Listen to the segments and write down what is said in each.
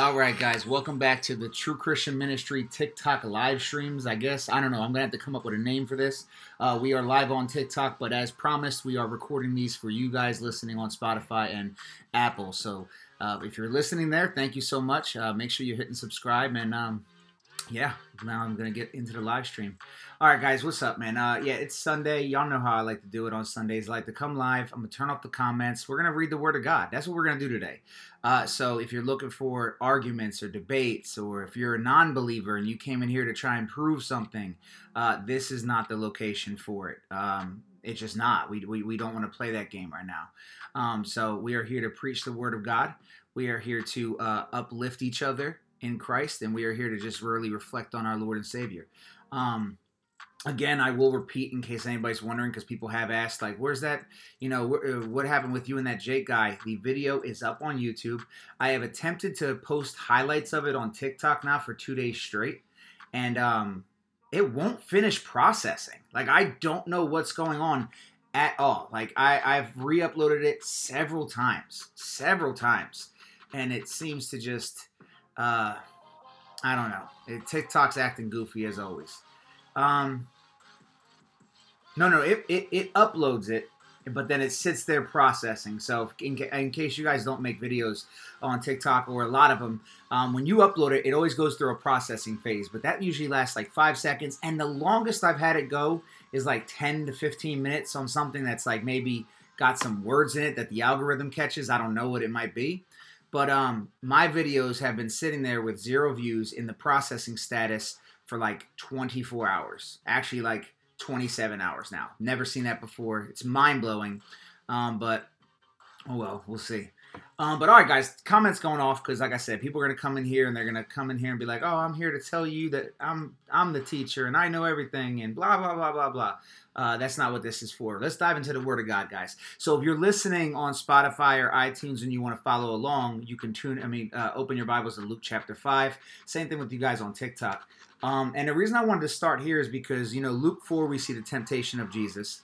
All right, guys, welcome back to the True Christian Ministry TikTok live streams. I guess I don't know. I'm gonna have to come up with a name for this. Uh, we are live on TikTok, but as promised, we are recording these for you guys listening on Spotify and Apple. So uh, if you're listening there, thank you so much. Uh, make sure you're hitting subscribe, and um, yeah, now I'm gonna get into the live stream. All right, guys, what's up, man? Uh, yeah, it's Sunday. Y'all know how I like to do it on Sundays. I like to come live. I'm gonna turn off the comments. We're gonna read the Word of God. That's what we're gonna do today. Uh, so if you're looking for arguments or debates, or if you're a non-believer and you came in here to try and prove something, uh, this is not the location for it. Um, it's just not. We, we, we don't want to play that game right now. Um, so we are here to preach the Word of God. We are here to uh, uplift each other in Christ, and we are here to just really reflect on our Lord and Savior. Um, again i will repeat in case anybody's wondering because people have asked like where's that you know uh, what happened with you and that jake guy? The video is up on youtube. I have attempted to post highlights of it on tiktok now for two days straight and um it won't finish processing. Like i don't know what's going on at all. Like i i've re-uploaded it several times several times and it seems to just uh i don't know it, tiktok's acting goofy as always um, no, no, it, it, it uploads it, but then it sits there processing. So in, in case you guys don't make videos on TikTok or a lot of them, um, when you upload it, it always goes through a processing phase, but that usually lasts like five seconds. And the longest I've had it go is like 10 to 15 minutes on something that's like maybe got some words in it that the algorithm catches. I don't know what it might be. But um, my videos have been sitting there with zero views in the processing status for like 24 hours. Actually, like 27 hours now. Never seen that before. It's mind blowing. Um, but oh well, we'll see. Um, but all right, guys, comments going off because, like I said, people are gonna come in here and they're gonna come in here and be like, "Oh, I'm here to tell you that I'm I'm the teacher and I know everything and blah blah blah blah blah." Uh, that's not what this is for. Let's dive into the Word of God, guys. So if you're listening on Spotify or iTunes and you want to follow along, you can tune. I mean, uh, open your Bibles to Luke chapter five. Same thing with you guys on TikTok. Um, and the reason I wanted to start here is because, you know, Luke 4, we see the temptation of Jesus.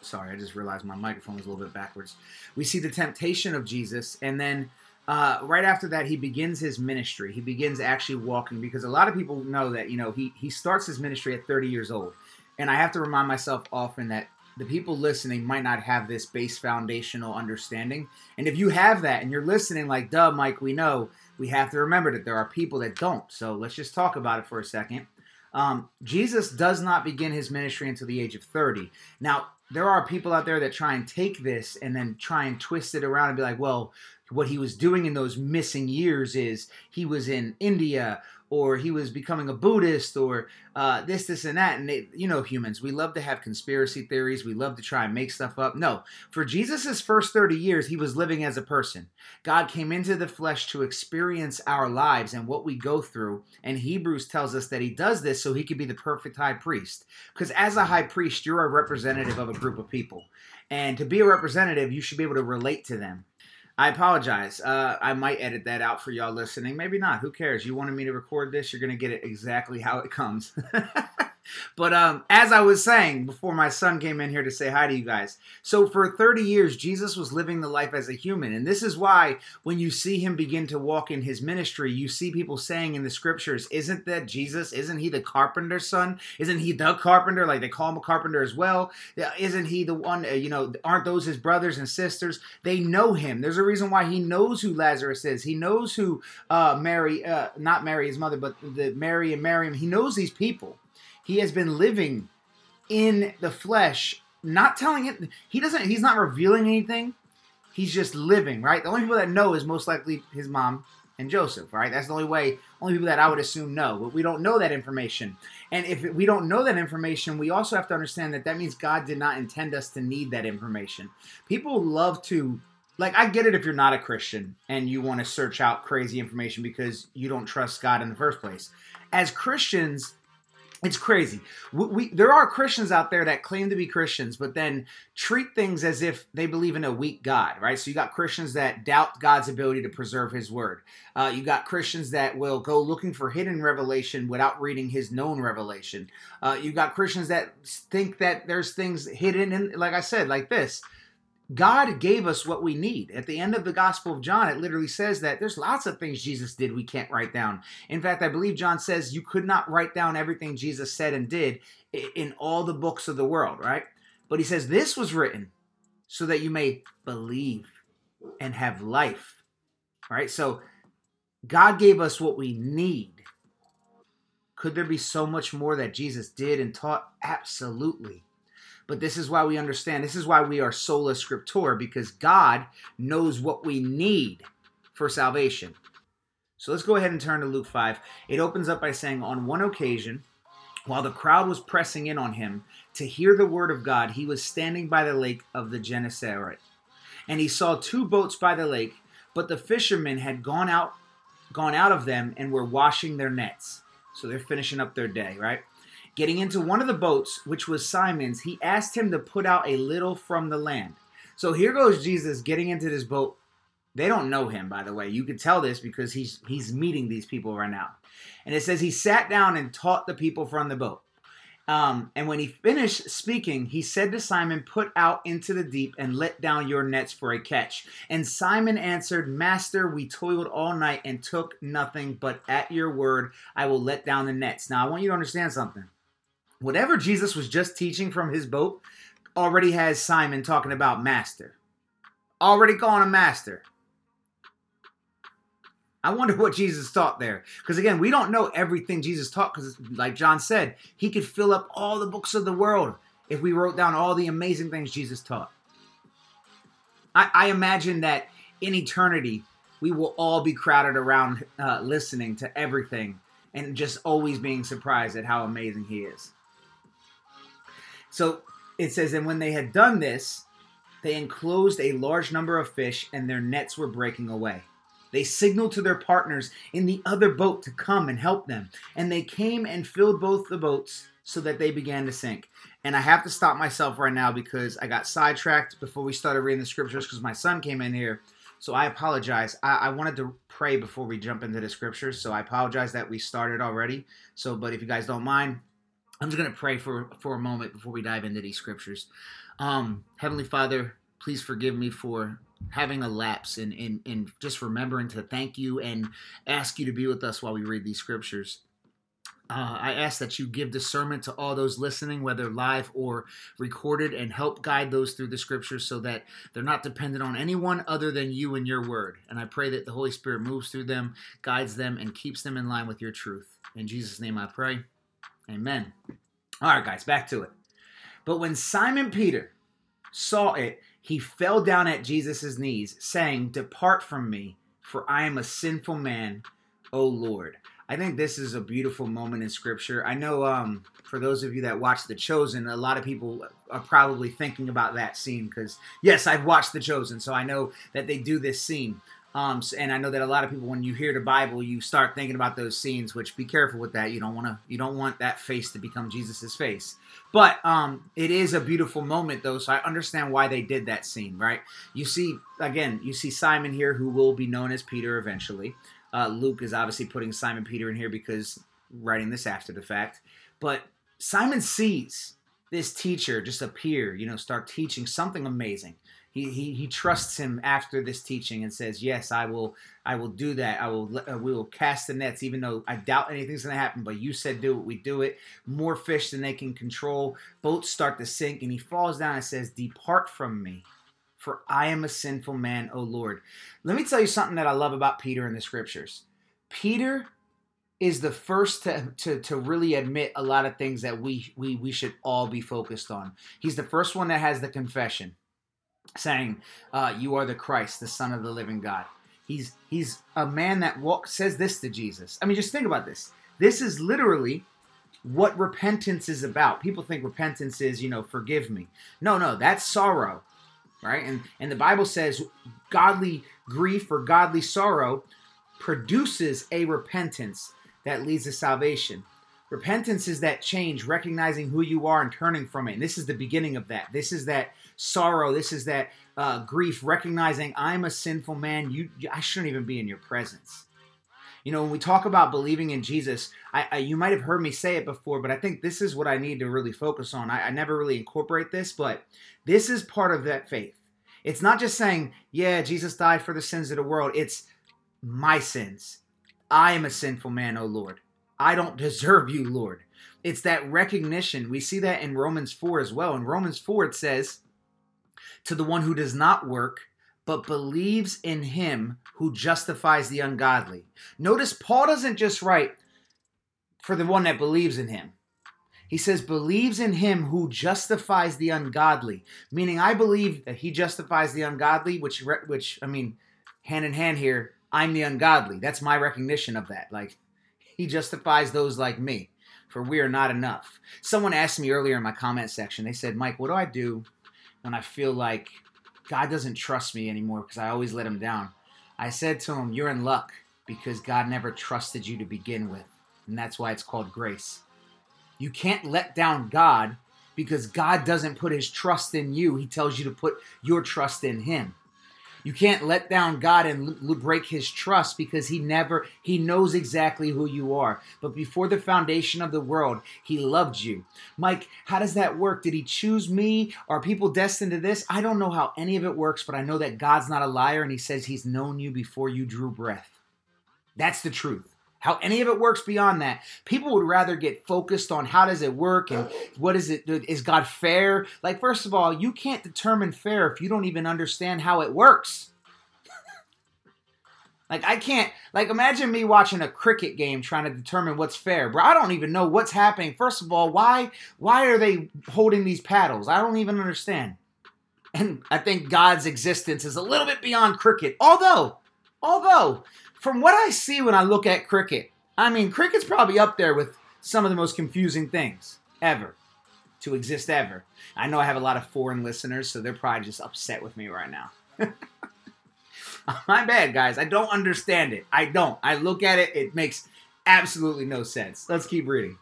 Sorry, I just realized my microphone was a little bit backwards. We see the temptation of Jesus, and then uh, right after that, he begins his ministry. He begins actually walking because a lot of people know that, you know, he, he starts his ministry at 30 years old. And I have to remind myself often that the people listening might not have this base foundational understanding. And if you have that and you're listening, like, duh, Mike, we know, we have to remember that there are people that don't. So let's just talk about it for a second. Um, Jesus does not begin his ministry until the age of 30. Now, there are people out there that try and take this and then try and twist it around and be like, well, what he was doing in those missing years is he was in India or he was becoming a Buddhist or uh, this, this, and that. And they, you know, humans, we love to have conspiracy theories. We love to try and make stuff up. No, for Jesus' first 30 years, he was living as a person. God came into the flesh to experience our lives and what we go through. And Hebrews tells us that he does this so he could be the perfect high priest. Because as a high priest, you're a representative of a group of people. And to be a representative, you should be able to relate to them. I apologize. Uh, I might edit that out for y'all listening. Maybe not. Who cares? You wanted me to record this. You're going to get it exactly how it comes. But um, as I was saying before my son came in here to say hi to you guys, so for 30 years, Jesus was living the life as a human. And this is why when you see him begin to walk in his ministry, you see people saying in the scriptures, Isn't that Jesus? Isn't he the carpenter's son? Isn't he the carpenter? Like they call him a carpenter as well. Isn't he the one, uh, you know, aren't those his brothers and sisters? They know him. There's a reason why he knows who Lazarus is. He knows who uh, Mary, uh, not Mary, his mother, but the Mary and Miriam. He knows these people. He has been living in the flesh, not telling it. He doesn't. He's not revealing anything. He's just living, right? The only people that know is most likely his mom and Joseph, right? That's the only way, only people that I would assume know. But we don't know that information. And if we don't know that information, we also have to understand that that means God did not intend us to need that information. People love to, like, I get it if you're not a Christian and you want to search out crazy information because you don't trust God in the first place. As Christians, it's crazy. We, we, there are Christians out there that claim to be Christians, but then treat things as if they believe in a weak God, right? So you got Christians that doubt God's ability to preserve His Word. Uh, you got Christians that will go looking for hidden revelation without reading His known revelation. Uh, you got Christians that think that there's things hidden, in, like I said, like this God gave us what we need. At the end of the Gospel of John, it literally says that there's lots of things Jesus did we can't write down. In fact, I believe John says you could not write down everything Jesus said and did in all the books of the world, right? But he says this was written so that you may believe and have life, right? So God gave us what we need. Could there be so much more that Jesus did and taught? Absolutely. But this is why we understand. This is why we are sola scriptura, because God knows what we need for salvation. So let's go ahead and turn to Luke 5. It opens up by saying, On one occasion, while the crowd was pressing in on him to hear the word of God, he was standing by the lake of the Gennesaret. And he saw two boats by the lake, but the fishermen had gone out gone out of them and were washing their nets. So they're finishing up their day, right? Getting into one of the boats, which was Simon's, he asked him to put out a little from the land. So here goes Jesus getting into this boat. They don't know him, by the way. You could tell this because he's he's meeting these people right now. And it says he sat down and taught the people from the boat. Um, and when he finished speaking, he said to Simon, Put out into the deep and let down your nets for a catch. And Simon answered, Master, we toiled all night and took nothing, but at your word I will let down the nets. Now, I want you to understand something. Whatever Jesus was just teaching from his boat already has Simon talking about master. Already calling him master. I wonder what Jesus taught there. Because again, we don't know everything Jesus taught, because like John said, he could fill up all the books of the world if we wrote down all the amazing things Jesus taught. I, I imagine that in eternity, we will all be crowded around uh, listening to everything and just always being surprised at how amazing he is. So it says, and when they had done this, they enclosed a large number of fish, and their nets were breaking away. They signaled to their partners in the other boat to come and help them. And they came and filled both the boats so that they began to sink. And I have to stop myself right now because I got sidetracked before we started reading the scriptures because my son came in here. So I apologize. I, I, wanted to pray before we jump into the scriptures. So I apologize that we started already. So, but if you guys don't mind, I'm just going to pray for, for a moment before we dive into these scriptures. Um, Heavenly Father, please forgive me for having a lapse in, in, in just remembering to thank you and ask you to be with us while we read these scriptures. Uh, I ask that you give discernment to all those listening, whether live or recorded, and help guide those through the scriptures so that they're not dependent on anyone other than you and your word. And I pray that the Holy Spirit moves through them, guides them, and keeps them in line with your truth. In Jesus' name I pray. Amen. All right, guys, back to it. But when Simon Peter saw it, he fell down at Jesus' knees, saying, Depart from me, for I am a sinful man, O Lord. I think this is a beautiful moment in scripture. I know um, for those of you that watch The Chosen, a lot of people are probably thinking about that scene because, yes, I've watched The Chosen, so I know that they do this scene. Um, and I know that a lot of people, when you hear the Bible, you start thinking about those scenes. Which be careful with that. You don't want to. You don't want that face to become Jesus's face. But um, it is a beautiful moment, though. So I understand why they did that scene, right? You see, again, you see Simon here, who will be known as Peter eventually. Uh, Luke is obviously putting Simon Peter in here because writing this after the fact. But Simon sees this teacher just appear, you know, start teaching something amazing he, he, trusts him after this teaching and says, "Yes, I will. I will do that. I will. Uh, we will cast the nets, even though I doubt anything's going to happen. But you said do it. We do it. More fish than they can control. Boats start to sink, and he falls down and says, "Depart from me, for I am a sinful man, O Lord." Let me tell you something that I love about Peter in the scriptures. Peter is the first to, to, to really admit a lot of things that we, we we should all be focused on. He's the first one that has the confession saying, uh, "You are the Christ, the Son of the Living God." He's he's a man that walk, says this to Jesus. I mean, just think about this. This is literally what repentance is about. People think repentance is, you know, forgive me. No, no, that's sorrow, right? And and the Bible says godly grief or godly sorrow produces a repentance that leads to salvation. Repentance is that change, recognizing who you are and turning from it. And this is the beginning of that. This is that sorrow. This is that uh, grief, recognizing I'm a sinful man. You, I shouldn't even be in your presence. You know, when we talk about believing in Jesus, I, I, you might have heard me say it before, but I think this is what I need to really focus on. I, I never really incorporate this, but this is part of that faith. It's not just saying, yeah, Jesus died for the sins of the world. It's my sins. I am a sinful man, O Lord. I don't deserve you, Lord. It's that recognition. We see that in Romans 4 as well. In Romans 4, it says, To the one who does not work, but believes in him who justifies the ungodly. Notice Paul doesn't just write for the one that believes in him. He says, believes in him who justifies the ungodly. Meaning, I believe that he justifies the ungodly, which, which I mean, hand in hand here, I'm the ungodly. That's my recognition of that. Like, he justifies those like me, for we are not enough. Someone asked me earlier in my comment section, they said, Mike, what do I do when I feel like God doesn't trust me anymore because I always let him down? I said to him, You're in luck because God never trusted you to begin with. And that's why it's called grace. You can't let down God because God doesn't put his trust in you. He tells you to put your trust in him. You can't let down God and l- break his trust because he never he knows exactly who you are. But before the foundation of the world, he loved you. Mike, how does that work? Did he choose me? Are people destined to this? I don't know how any of it works, but I know that God's not a liar and he says he's known you before you drew breath. That's the truth how any of it works beyond that. People would rather get focused on how does it work and what is it is god fair? Like first of all you can't determine fair if you don't even understand how it works. Like i can't like imagine me watching a cricket game trying to determine what's fair bro. I don't even know what's happening. First of all why why are they holding these paddles? I don't even understand. And i think god's existence is a little bit beyond cricket. Although although from what I see when I look at cricket, I mean, cricket's probably up there with some of the most confusing things ever to exist ever. I know I have a lot of foreign listeners, so they're probably just upset with me right now. My bad, guys. I don't understand it. I don't. I look at it, it makes absolutely no sense. Let's keep reading.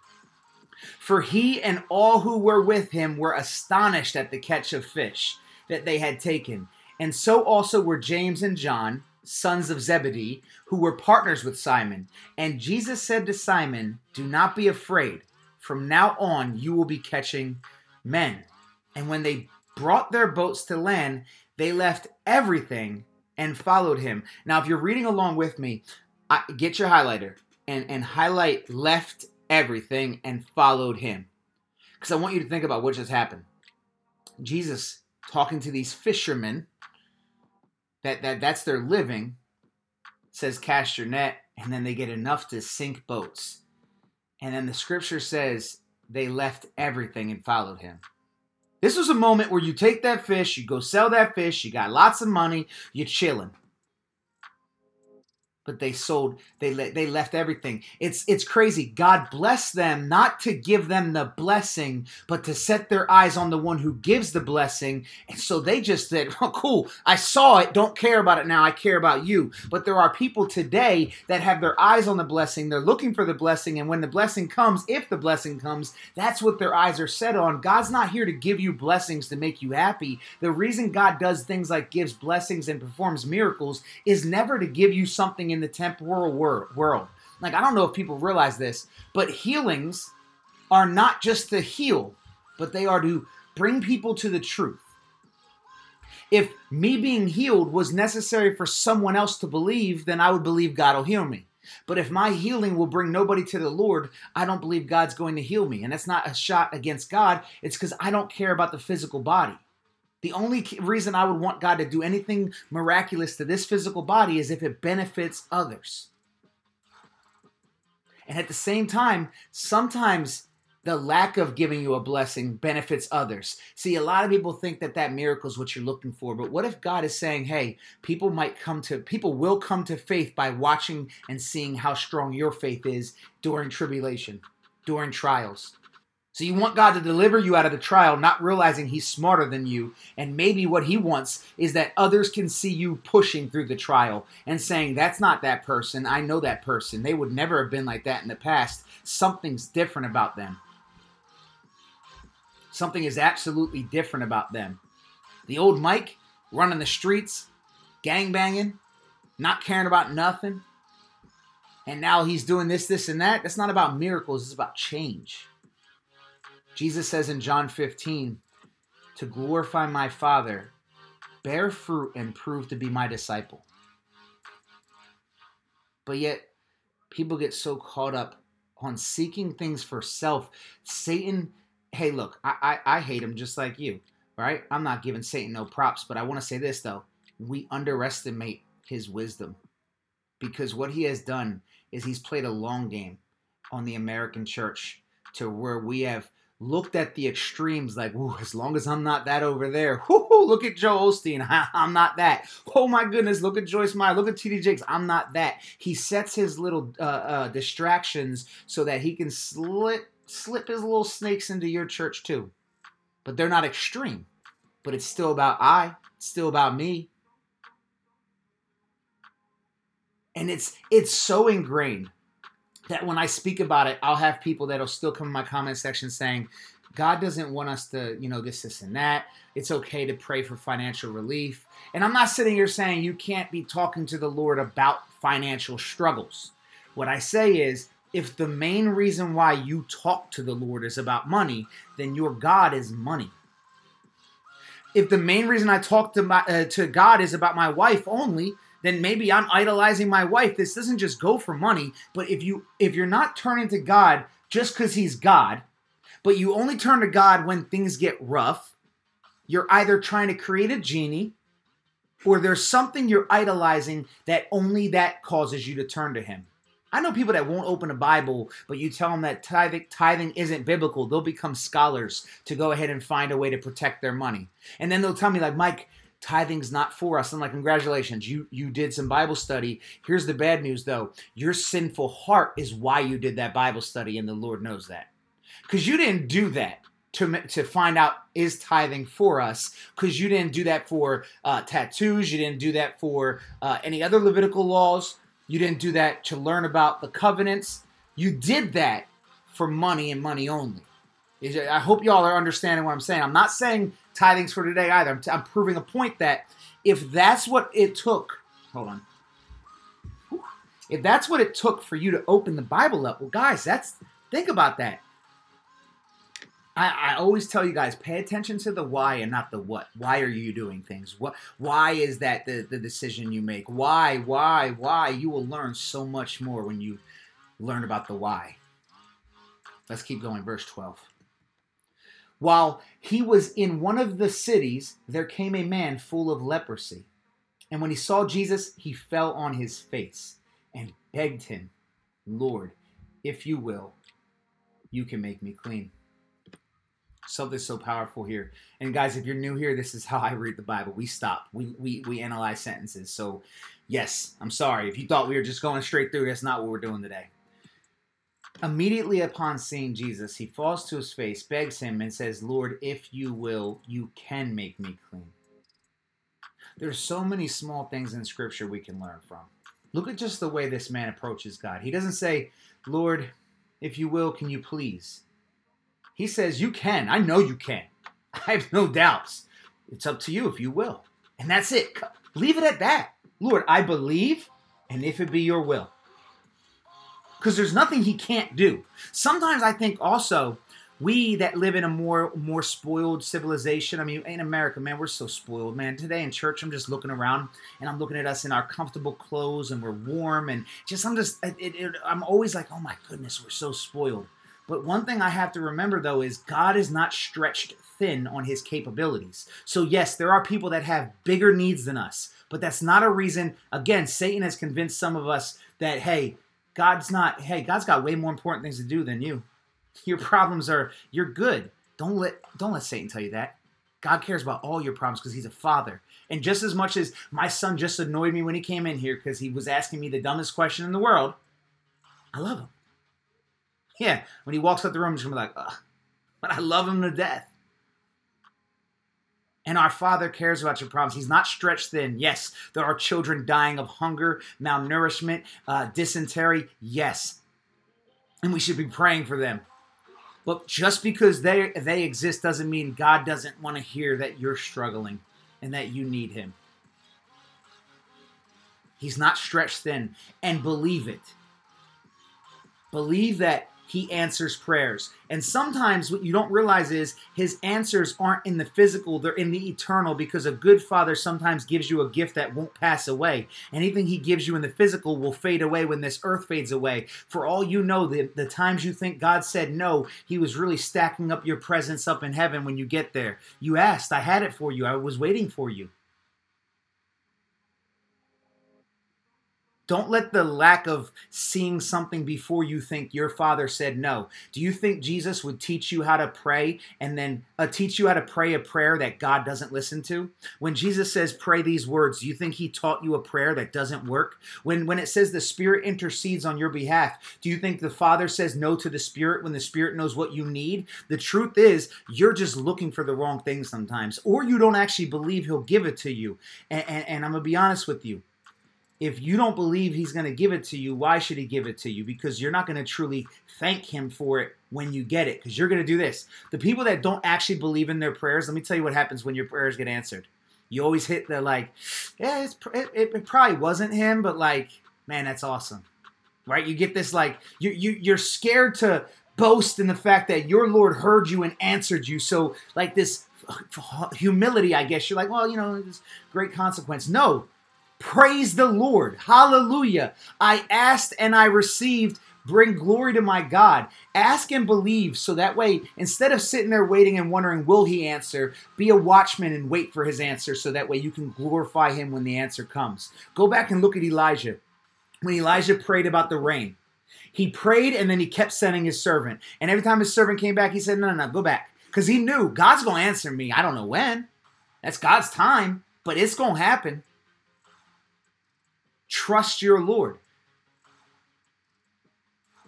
For he and all who were with him were astonished at the catch of fish that they had taken. And so also were James and John sons of Zebedee, who were partners with Simon. And Jesus said to Simon, Do not be afraid. From now on, you will be catching men. And when they brought their boats to land, they left everything and followed him. Now, if you're reading along with me, get your highlighter and, and highlight left everything and followed him. Because I want you to think about what just happened. Jesus talking to these fishermen that, that that's their living says cast your net and then they get enough to sink boats. And then the scripture says they left everything and followed him. This was a moment where you take that fish you go sell that fish you got lots of money you're chilling but they sold they le- they left everything. It's it's crazy. God blessed them not to give them the blessing but to set their eyes on the one who gives the blessing. And so they just said oh cool. I saw it. Don't care about it now. I care about you. But there are people today that have their eyes on the blessing. They're looking for the blessing. And when the blessing comes if the blessing comes that's what their eyes are set on. God's not here to give you blessings to make you happy. The reason god does things like gives blessings and performs miracles is never to give you something in the temporal wor- world. Like, I don't know if people realize this, but healings are not just to heal, but they are to bring people to the truth. If me being healed was necessary for someone else to believe, then I would believe God will heal me. But if my healing will bring nobody to the Lord, I don't believe God's going to heal me. And that's not a shot against God, it's because I don't care about the physical body. The only reason I would want God to do anything miraculous to this physical body is if it benefits others. And at the same time, sometimes the lack of giving you a blessing benefits others. See, a lot of people think that that miracle is what you're looking for, but what if God is saying, "Hey, people might come to people will come to faith by watching and seeing how strong your faith is during tribulation, during trials." So you want God to deliver you out of the trial, not realizing He's smarter than you. And maybe what He wants is that others can see you pushing through the trial and saying, That's not that person. I know that person. They would never have been like that in the past. Something's different about them. Something is absolutely different about them. The old Mike running the streets, gang banging, not caring about nothing. And now he's doing this, this, and that. That's not about miracles, it's about change. Jesus says in John 15, to glorify my Father, bear fruit and prove to be my disciple. But yet, people get so caught up on seeking things for self. Satan, hey, look, I, I, I hate him just like you, right? I'm not giving Satan no props, but I want to say this though. We underestimate his wisdom because what he has done is he's played a long game on the American church to where we have looked at the extremes like, as long as I'm not that over there, look at Joel Osteen, I'm not that. Oh my goodness, look at Joyce Meyer, look at TD Jakes, I'm not that. He sets his little uh, uh, distractions so that he can slip slip his little snakes into your church too. But they're not extreme. But it's still about I, it's still about me. And it's it's so ingrained that when I speak about it, I'll have people that'll still come in my comment section saying, God doesn't want us to, you know, this, this, and that. It's okay to pray for financial relief. And I'm not sitting here saying you can't be talking to the Lord about financial struggles. What I say is, if the main reason why you talk to the Lord is about money, then your God is money. If the main reason I talk to my, uh, to God is about my wife only, then maybe I'm idolizing my wife. This doesn't just go for money, but if you if you're not turning to God just cuz he's God, but you only turn to God when things get rough, you're either trying to create a genie or there's something you're idolizing that only that causes you to turn to him. I know people that won't open a Bible, but you tell them that tithing, tithing isn't biblical. They'll become scholars to go ahead and find a way to protect their money. And then they'll tell me, like, Mike, tithing's not for us. I'm like, congratulations, you you did some Bible study. Here's the bad news though. Your sinful heart is why you did that Bible study, and the Lord knows that. Because you didn't do that to, to find out is tithing for us because you didn't do that for uh, tattoos you didn't do that for uh, any other levitical laws you didn't do that to learn about the covenants you did that for money and money only i hope y'all are understanding what i'm saying i'm not saying tithings for today either. I'm, t- I'm proving a point that if that's what it took, hold on. If that's what it took for you to open the Bible up, well, guys, that's think about that. I, I, always tell you guys, pay attention to the why and not the what. Why are you doing things? What why is that the, the decision you make? Why, why, why? You will learn so much more when you learn about the why. Let's keep going, verse 12. While he was in one of the cities, there came a man full of leprosy. And when he saw Jesus, he fell on his face and begged him, Lord, if you will, you can make me clean. Something so powerful here. And guys, if you're new here, this is how I read the Bible. We stop. We we we analyze sentences. So yes, I'm sorry. If you thought we were just going straight through, that's not what we're doing today. Immediately upon seeing Jesus, he falls to his face, begs him, and says, Lord, if you will, you can make me clean. There's so many small things in Scripture we can learn from. Look at just the way this man approaches God. He doesn't say, Lord, if you will, can you please? He says, You can. I know you can. I have no doubts. It's up to you if you will. And that's it. Leave it at that. Lord, I believe, and if it be your will because there's nothing he can't do. Sometimes I think also we that live in a more more spoiled civilization. I mean, in America, man, we're so spoiled, man. Today in church, I'm just looking around and I'm looking at us in our comfortable clothes and we're warm and just I'm just it, it, I'm always like, oh my goodness, we're so spoiled. But one thing I have to remember though is God is not stretched thin on his capabilities. So yes, there are people that have bigger needs than us, but that's not a reason. Again, Satan has convinced some of us that hey, God's not, hey, God's got way more important things to do than you. Your problems are, you're good. Don't let don't let Satan tell you that. God cares about all your problems because he's a father. And just as much as my son just annoyed me when he came in here because he was asking me the dumbest question in the world, I love him. Yeah, when he walks out the room, he's gonna be like, Ugh. but I love him to death. And our Father cares about your problems. He's not stretched thin. Yes, there are children dying of hunger, malnourishment, uh, dysentery. Yes. And we should be praying for them. But just because they, they exist doesn't mean God doesn't want to hear that you're struggling and that you need Him. He's not stretched thin. And believe it. Believe that he answers prayers. And sometimes what you don't realize is his answers aren't in the physical, they're in the eternal because a good father sometimes gives you a gift that won't pass away. Anything he gives you in the physical will fade away when this earth fades away. For all you know, the, the times you think God said no, he was really stacking up your presence up in heaven when you get there. You asked, I had it for you, I was waiting for you. Don't let the lack of seeing something before you think your father said no. Do you think Jesus would teach you how to pray and then uh, teach you how to pray a prayer that God doesn't listen to? When Jesus says pray these words, do you think he taught you a prayer that doesn't work? When when it says the Spirit intercedes on your behalf, do you think the Father says no to the Spirit when the Spirit knows what you need? The truth is, you're just looking for the wrong thing sometimes, or you don't actually believe he'll give it to you. and, and, and I'm gonna be honest with you if you don't believe he's going to give it to you, why should he give it to you? Because you're not going to truly thank him for it when you get it. Because you're going to do this. The people that don't actually believe in their prayers, let me tell you what happens when your prayers get answered. You always hit the like, yeah, it, it, it probably wasn't him, but like, man, that's awesome, right? You get this like, you you you're scared to boast in the fact that your Lord heard you and answered you. So like this humility, I guess you're like, well, you know, this great consequence. No, Praise the Lord. Hallelujah. I asked and I received. Bring glory to my God. Ask and believe so that way, instead of sitting there waiting and wondering, will he answer, be a watchman and wait for his answer so that way you can glorify him when the answer comes. Go back and look at Elijah. When Elijah prayed about the rain, he prayed and then he kept sending his servant. And every time his servant came back, he said, No, no, no, go back. Because he knew God's going to answer me. I don't know when. That's God's time, but it's going to happen. Trust your Lord.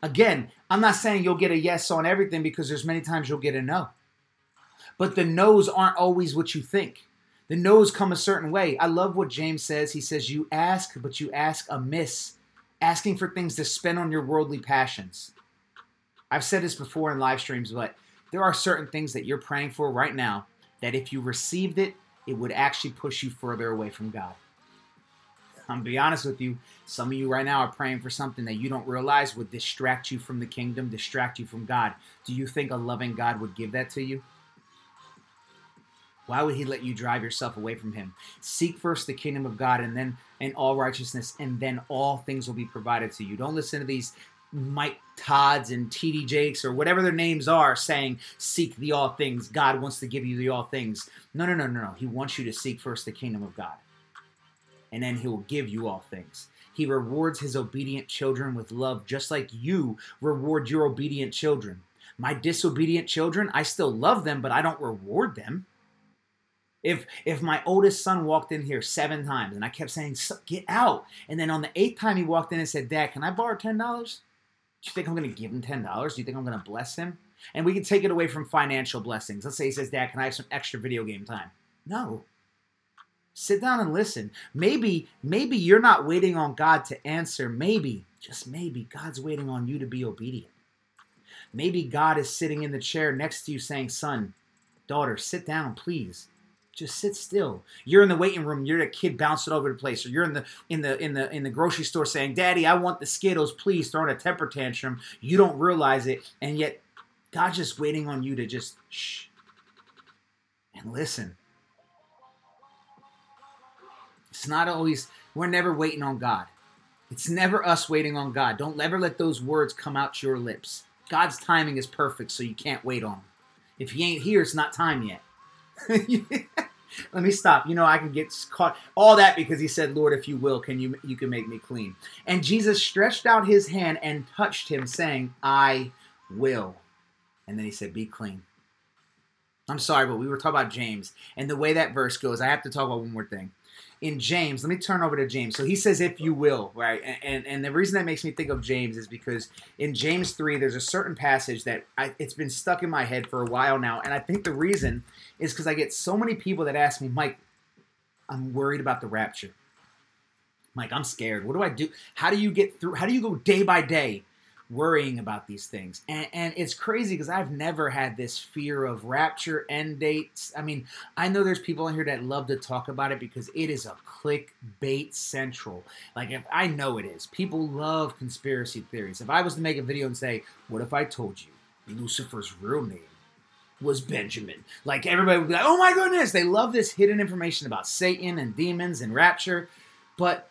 Again, I'm not saying you'll get a yes on everything because there's many times you'll get a no. But the no's aren't always what you think. The no's come a certain way. I love what James says. He says, You ask, but you ask amiss, asking for things to spend on your worldly passions. I've said this before in live streams, but there are certain things that you're praying for right now that if you received it, it would actually push you further away from God. I'm be honest with you. Some of you right now are praying for something that you don't realize would distract you from the kingdom, distract you from God. Do you think a loving God would give that to you? Why would he let you drive yourself away from him? Seek first the kingdom of God and then and all righteousness, and then all things will be provided to you. Don't listen to these Mike Todds and TD Jakes or whatever their names are saying, seek the all things. God wants to give you the all things. No, no, no, no, no. He wants you to seek first the kingdom of God and then he will give you all things. He rewards his obedient children with love, just like you reward your obedient children. My disobedient children, I still love them, but I don't reward them. If if my oldest son walked in here seven times and I kept saying, "Get out," and then on the eighth time he walked in and said, "Dad, can I borrow ten dollars?" Do you think I'm going to give him ten dollars? Do you think I'm going to bless him? And we can take it away from financial blessings. Let's say he says, "Dad, can I have some extra video game time?" No, Sit down and listen. Maybe, maybe you're not waiting on God to answer. Maybe, just maybe, God's waiting on you to be obedient. Maybe God is sitting in the chair next to you saying, Son, daughter, sit down, please. Just sit still. You're in the waiting room. You're a kid bouncing over the place, or you're in the in the in the in the grocery store saying, "Daddy, I want the Skittles, please." Throwing a temper tantrum. You don't realize it, and yet God's just waiting on you to just shh and listen. It's not always, we're never waiting on God. It's never us waiting on God. Don't ever let those words come out your lips. God's timing is perfect, so you can't wait on him. If he ain't here, it's not time yet. let me stop. You know, I can get caught. All that because he said, Lord, if you will, can you you can make me clean. And Jesus stretched out his hand and touched him, saying, I will. And then he said, Be clean. I'm sorry, but we were talking about James. And the way that verse goes, I have to talk about one more thing in James, let me turn over to James. So he says, if you will, right? And, and the reason that makes me think of James is because in James 3, there's a certain passage that I, it's been stuck in my head for a while now. And I think the reason is because I get so many people that ask me, Mike, I'm worried about the rapture. Mike, I'm scared. What do I do? How do you get through? How do you go day by day worrying about these things. And, and it's crazy because I've never had this fear of rapture end dates. I mean, I know there's people in here that love to talk about it because it is a clickbait central. Like, if I know it is, people love conspiracy theories. If I was to make a video and say, What if I told you Lucifer's real name? Was Benjamin. Like everybody would be like, oh my goodness, they love this hidden information about Satan and demons and rapture. But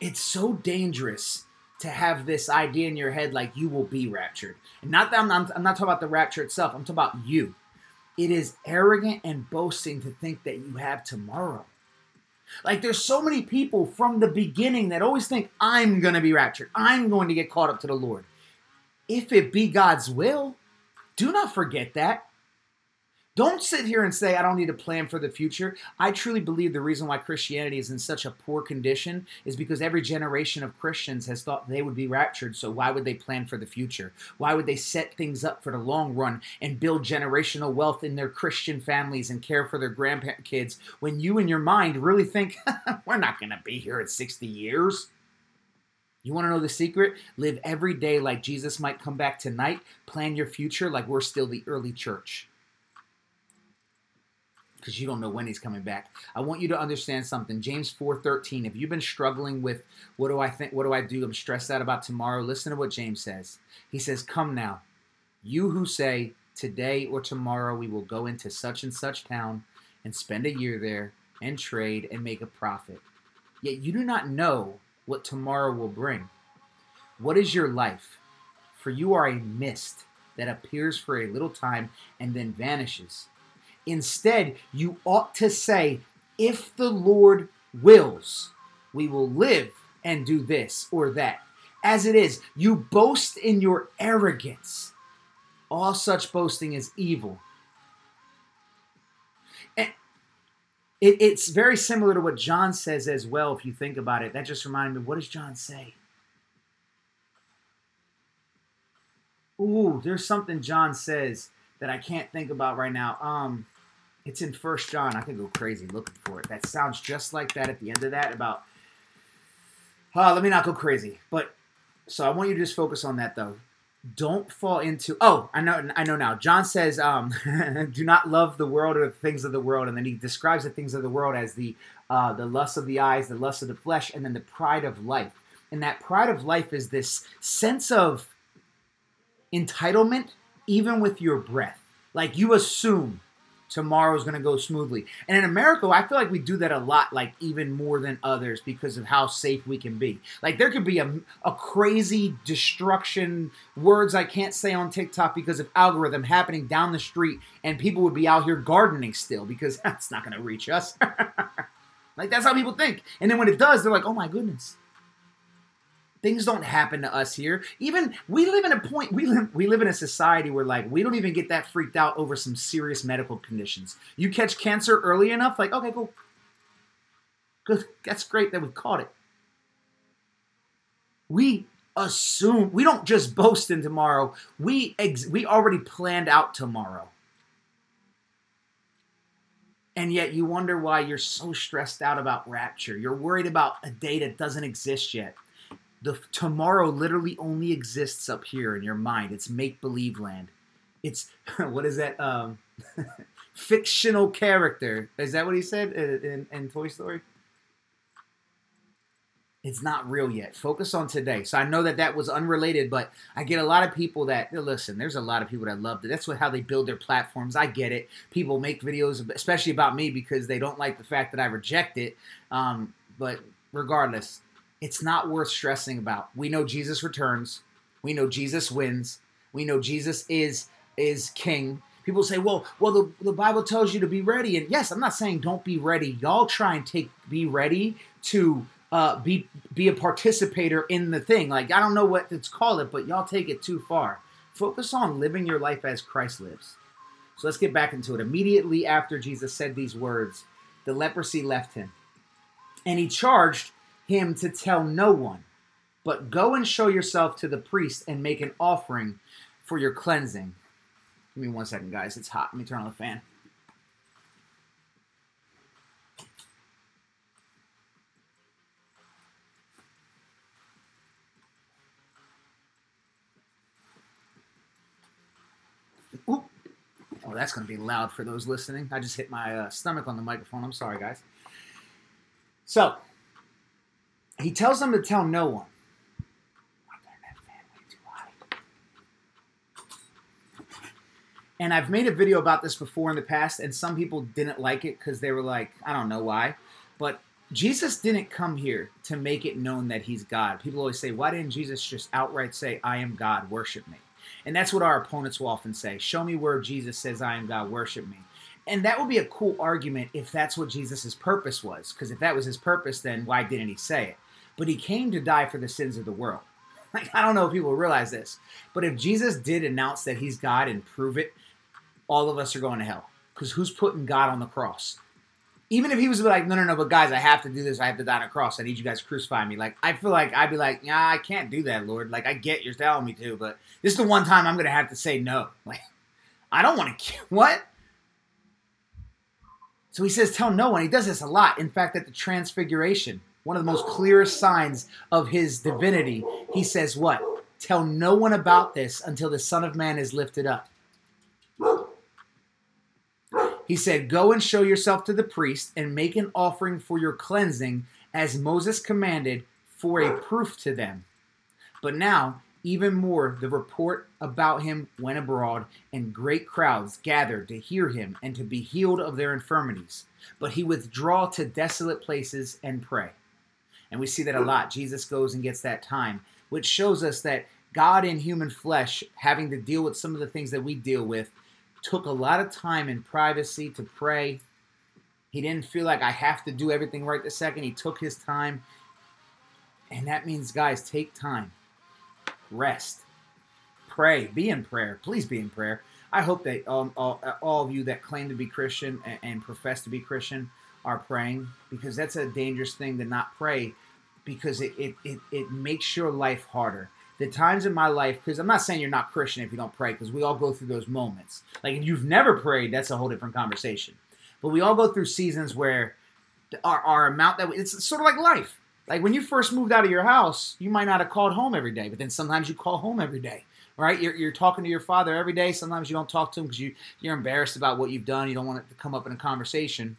it's so dangerous to have this idea in your head like you will be raptured. And not that I'm not, I'm not talking about the rapture itself, I'm talking about you. It is arrogant and boasting to think that you have tomorrow. Like there's so many people from the beginning that always think I'm going to be raptured. I'm going to get caught up to the Lord. If it be God's will, do not forget that. Don't sit here and say, I don't need a plan for the future. I truly believe the reason why Christianity is in such a poor condition is because every generation of Christians has thought they would be raptured. So, why would they plan for the future? Why would they set things up for the long run and build generational wealth in their Christian families and care for their grandkids when you, in your mind, really think, we're not going to be here in 60 years? You want to know the secret? Live every day like Jesus might come back tonight. Plan your future like we're still the early church because you don't know when he's coming back. I want you to understand something. James 4:13. If you've been struggling with what do I think, what do I do? I'm stressed out about tomorrow. Listen to what James says. He says, "Come now, you who say today or tomorrow we will go into such and such town and spend a year there and trade and make a profit. Yet you do not know what tomorrow will bring. What is your life? For you are a mist that appears for a little time and then vanishes." Instead, you ought to say, if the Lord wills, we will live and do this or that. As it is, you boast in your arrogance. All such boasting is evil. And it, it's very similar to what John says as well, if you think about it. That just reminded me, what does John say? Ooh, there's something John says that I can't think about right now. Um, it's in First John. I can go crazy looking for it. That sounds just like that at the end of that. About, uh, let me not go crazy. But so I want you to just focus on that though. Don't fall into. Oh, I know. I know now. John says, um, "Do not love the world or the things of the world," and then he describes the things of the world as the uh, the lust of the eyes, the lust of the flesh, and then the pride of life. And that pride of life is this sense of entitlement, even with your breath. Like you assume tomorrow's going to go smoothly. And in America, I feel like we do that a lot, like even more than others because of how safe we can be. Like there could be a, a crazy destruction, words I can't say on TikTok because of algorithm happening down the street, and people would be out here gardening still because that's not going to reach us. like that's how people think. And then when it does, they're like, oh my goodness. Things don't happen to us here. Even we live in a point we live we live in a society where like we don't even get that freaked out over some serious medical conditions. You catch cancer early enough, like okay, cool, good. That's great that we caught it. We assume we don't just boast in tomorrow. We ex- we already planned out tomorrow. And yet you wonder why you're so stressed out about rapture. You're worried about a day that doesn't exist yet the tomorrow literally only exists up here in your mind. It's make believe land. It's what is that? Um, fictional character. Is that what he said in, in, in, Toy Story? It's not real yet. Focus on today. So I know that that was unrelated, but I get a lot of people that listen. There's a lot of people that love it. That's what how they build their platforms. I get it. People make videos, especially about me, because they don't like the fact that I reject it. Um, but regardless, it's not worth stressing about. We know Jesus returns. We know Jesus wins. We know Jesus is is king. People say, "Well, well, the, the Bible tells you to be ready." And yes, I'm not saying don't be ready. Y'all try and take be ready to uh, be be a participator in the thing. Like I don't know what it's called it, but y'all take it too far. Focus on living your life as Christ lives. So let's get back into it. Immediately after Jesus said these words, the leprosy left him, and he charged him to tell no one, but go and show yourself to the priest and make an offering for your cleansing. Give me one second, guys. It's hot. Let me turn on the fan. Oh, that's going to be loud for those listening. I just hit my uh, stomach on the microphone. I'm sorry, guys. So, he tells them to tell no one. And I've made a video about this before in the past, and some people didn't like it because they were like, I don't know why. But Jesus didn't come here to make it known that he's God. People always say, why didn't Jesus just outright say, I am God, worship me? And that's what our opponents will often say show me where Jesus says, I am God, worship me. And that would be a cool argument if that's what Jesus' purpose was. Because if that was his purpose, then why didn't he say it? But he came to die for the sins of the world. Like, I don't know if people realize this, but if Jesus did announce that he's God and prove it, all of us are going to hell. Because who's putting God on the cross? Even if he was like, no, no, no, but guys, I have to do this. I have to die on a cross. I need you guys to crucify me. Like, I feel like I'd be like, yeah, I can't do that, Lord. Like, I get you're telling me to, but this is the one time I'm going to have to say no. Like, I don't want to. What? So he says, tell no one. He does this a lot. In fact, at the transfiguration, one of the most clearest signs of his divinity, he says, what? Tell no one about this until the Son of Man is lifted up. He said, Go and show yourself to the priest and make an offering for your cleansing, as Moses commanded, for a proof to them. But now, even more, the report about him went abroad, and great crowds gathered to hear him and to be healed of their infirmities. But he withdraw to desolate places and pray. And we see that a lot. Jesus goes and gets that time, which shows us that God in human flesh, having to deal with some of the things that we deal with, took a lot of time in privacy to pray. He didn't feel like I have to do everything right the second. He took his time. And that means, guys, take time, rest, pray, be in prayer. Please be in prayer. I hope that um, all, all of you that claim to be Christian and, and profess to be Christian are praying because that's a dangerous thing to not pray because it, it, it, it makes your life harder the times in my life, because I'm not saying you're not Christian if you don't pray, because we all go through those moments. Like if you've never prayed, that's a whole different conversation. But we all go through seasons where our, our amount that we, it's sort of like life. Like when you first moved out of your house, you might not have called home every day, but then sometimes you call home every day, right? You're, you're talking to your father every day. Sometimes you don't talk to him because you, you're embarrassed about what you've done. You don't want it to come up in a conversation.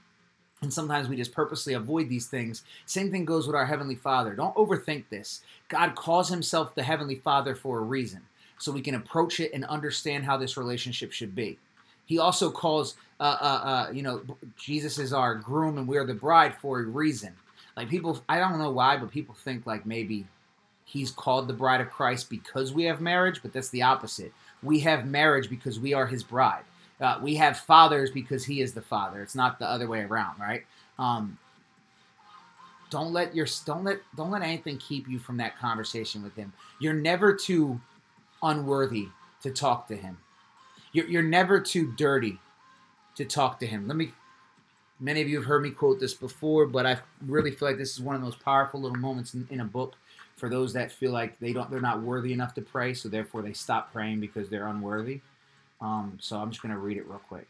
And sometimes we just purposely avoid these things. Same thing goes with our Heavenly Father. Don't overthink this. God calls Himself the Heavenly Father for a reason, so we can approach it and understand how this relationship should be. He also calls, uh, uh, uh, you know, Jesus is our groom and we are the bride for a reason. Like people, I don't know why, but people think like maybe He's called the bride of Christ because we have marriage, but that's the opposite. We have marriage because we are His bride. Uh, we have fathers because he is the father. It's not the other way around, right? Um, don't let your don't let don't let anything keep you from that conversation with him. You're never too unworthy to talk to him. You're, you're never too dirty to talk to him. Let me. Many of you have heard me quote this before, but I really feel like this is one of those powerful little moments in, in a book for those that feel like they don't they're not worthy enough to pray, so therefore they stop praying because they're unworthy. Um, so I'm just going to read it real quick.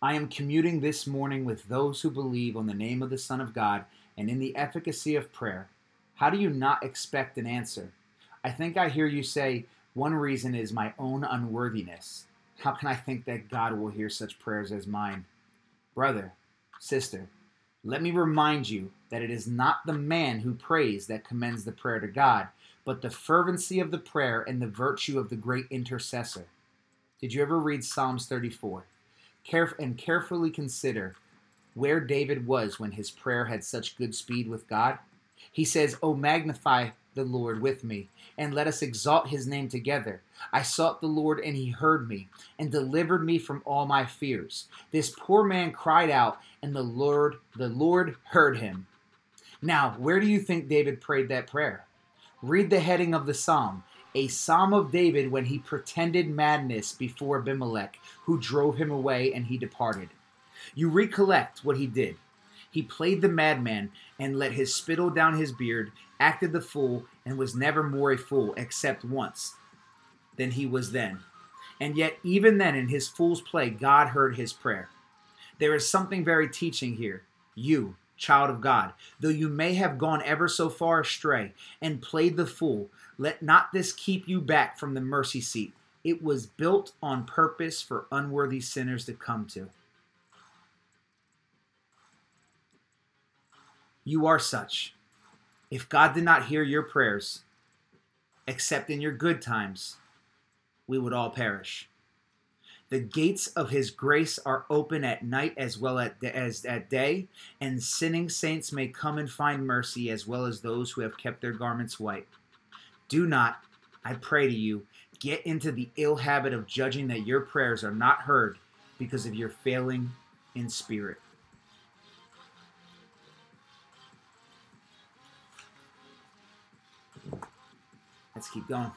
I am commuting this morning with those who believe on the name of the Son of God and in the efficacy of prayer. How do you not expect an answer? I think I hear you say, one reason is my own unworthiness. How can I think that God will hear such prayers as mine? Brother, sister, let me remind you that it is not the man who prays that commends the prayer to God, but the fervency of the prayer and the virtue of the great intercessor. Did you ever read Psalms 34? Caref- and carefully consider where David was when his prayer had such good speed with God. He says, Oh, magnify the Lord with me, and let us exalt his name together. I sought the Lord, and he heard me, and delivered me from all my fears. This poor man cried out, and the Lord, the Lord heard him. Now, where do you think David prayed that prayer? Read the heading of the psalm a psalm of David when he pretended madness before Abimelech, who drove him away and he departed. You recollect what he did. He played the madman and let his spittle down his beard, acted the fool, and was never more a fool except once than he was then. And yet, even then, in his fool's play, God heard his prayer. There is something very teaching here. You, child of God, though you may have gone ever so far astray and played the fool, let not this keep you back from the mercy seat. It was built on purpose for unworthy sinners to come to. You are such. If God did not hear your prayers, except in your good times, we would all perish. The gates of his grace are open at night as well as at day, and sinning saints may come and find mercy as well as those who have kept their garments white. Do not, I pray to you, get into the ill habit of judging that your prayers are not heard because of your failing in spirit. Let's keep going.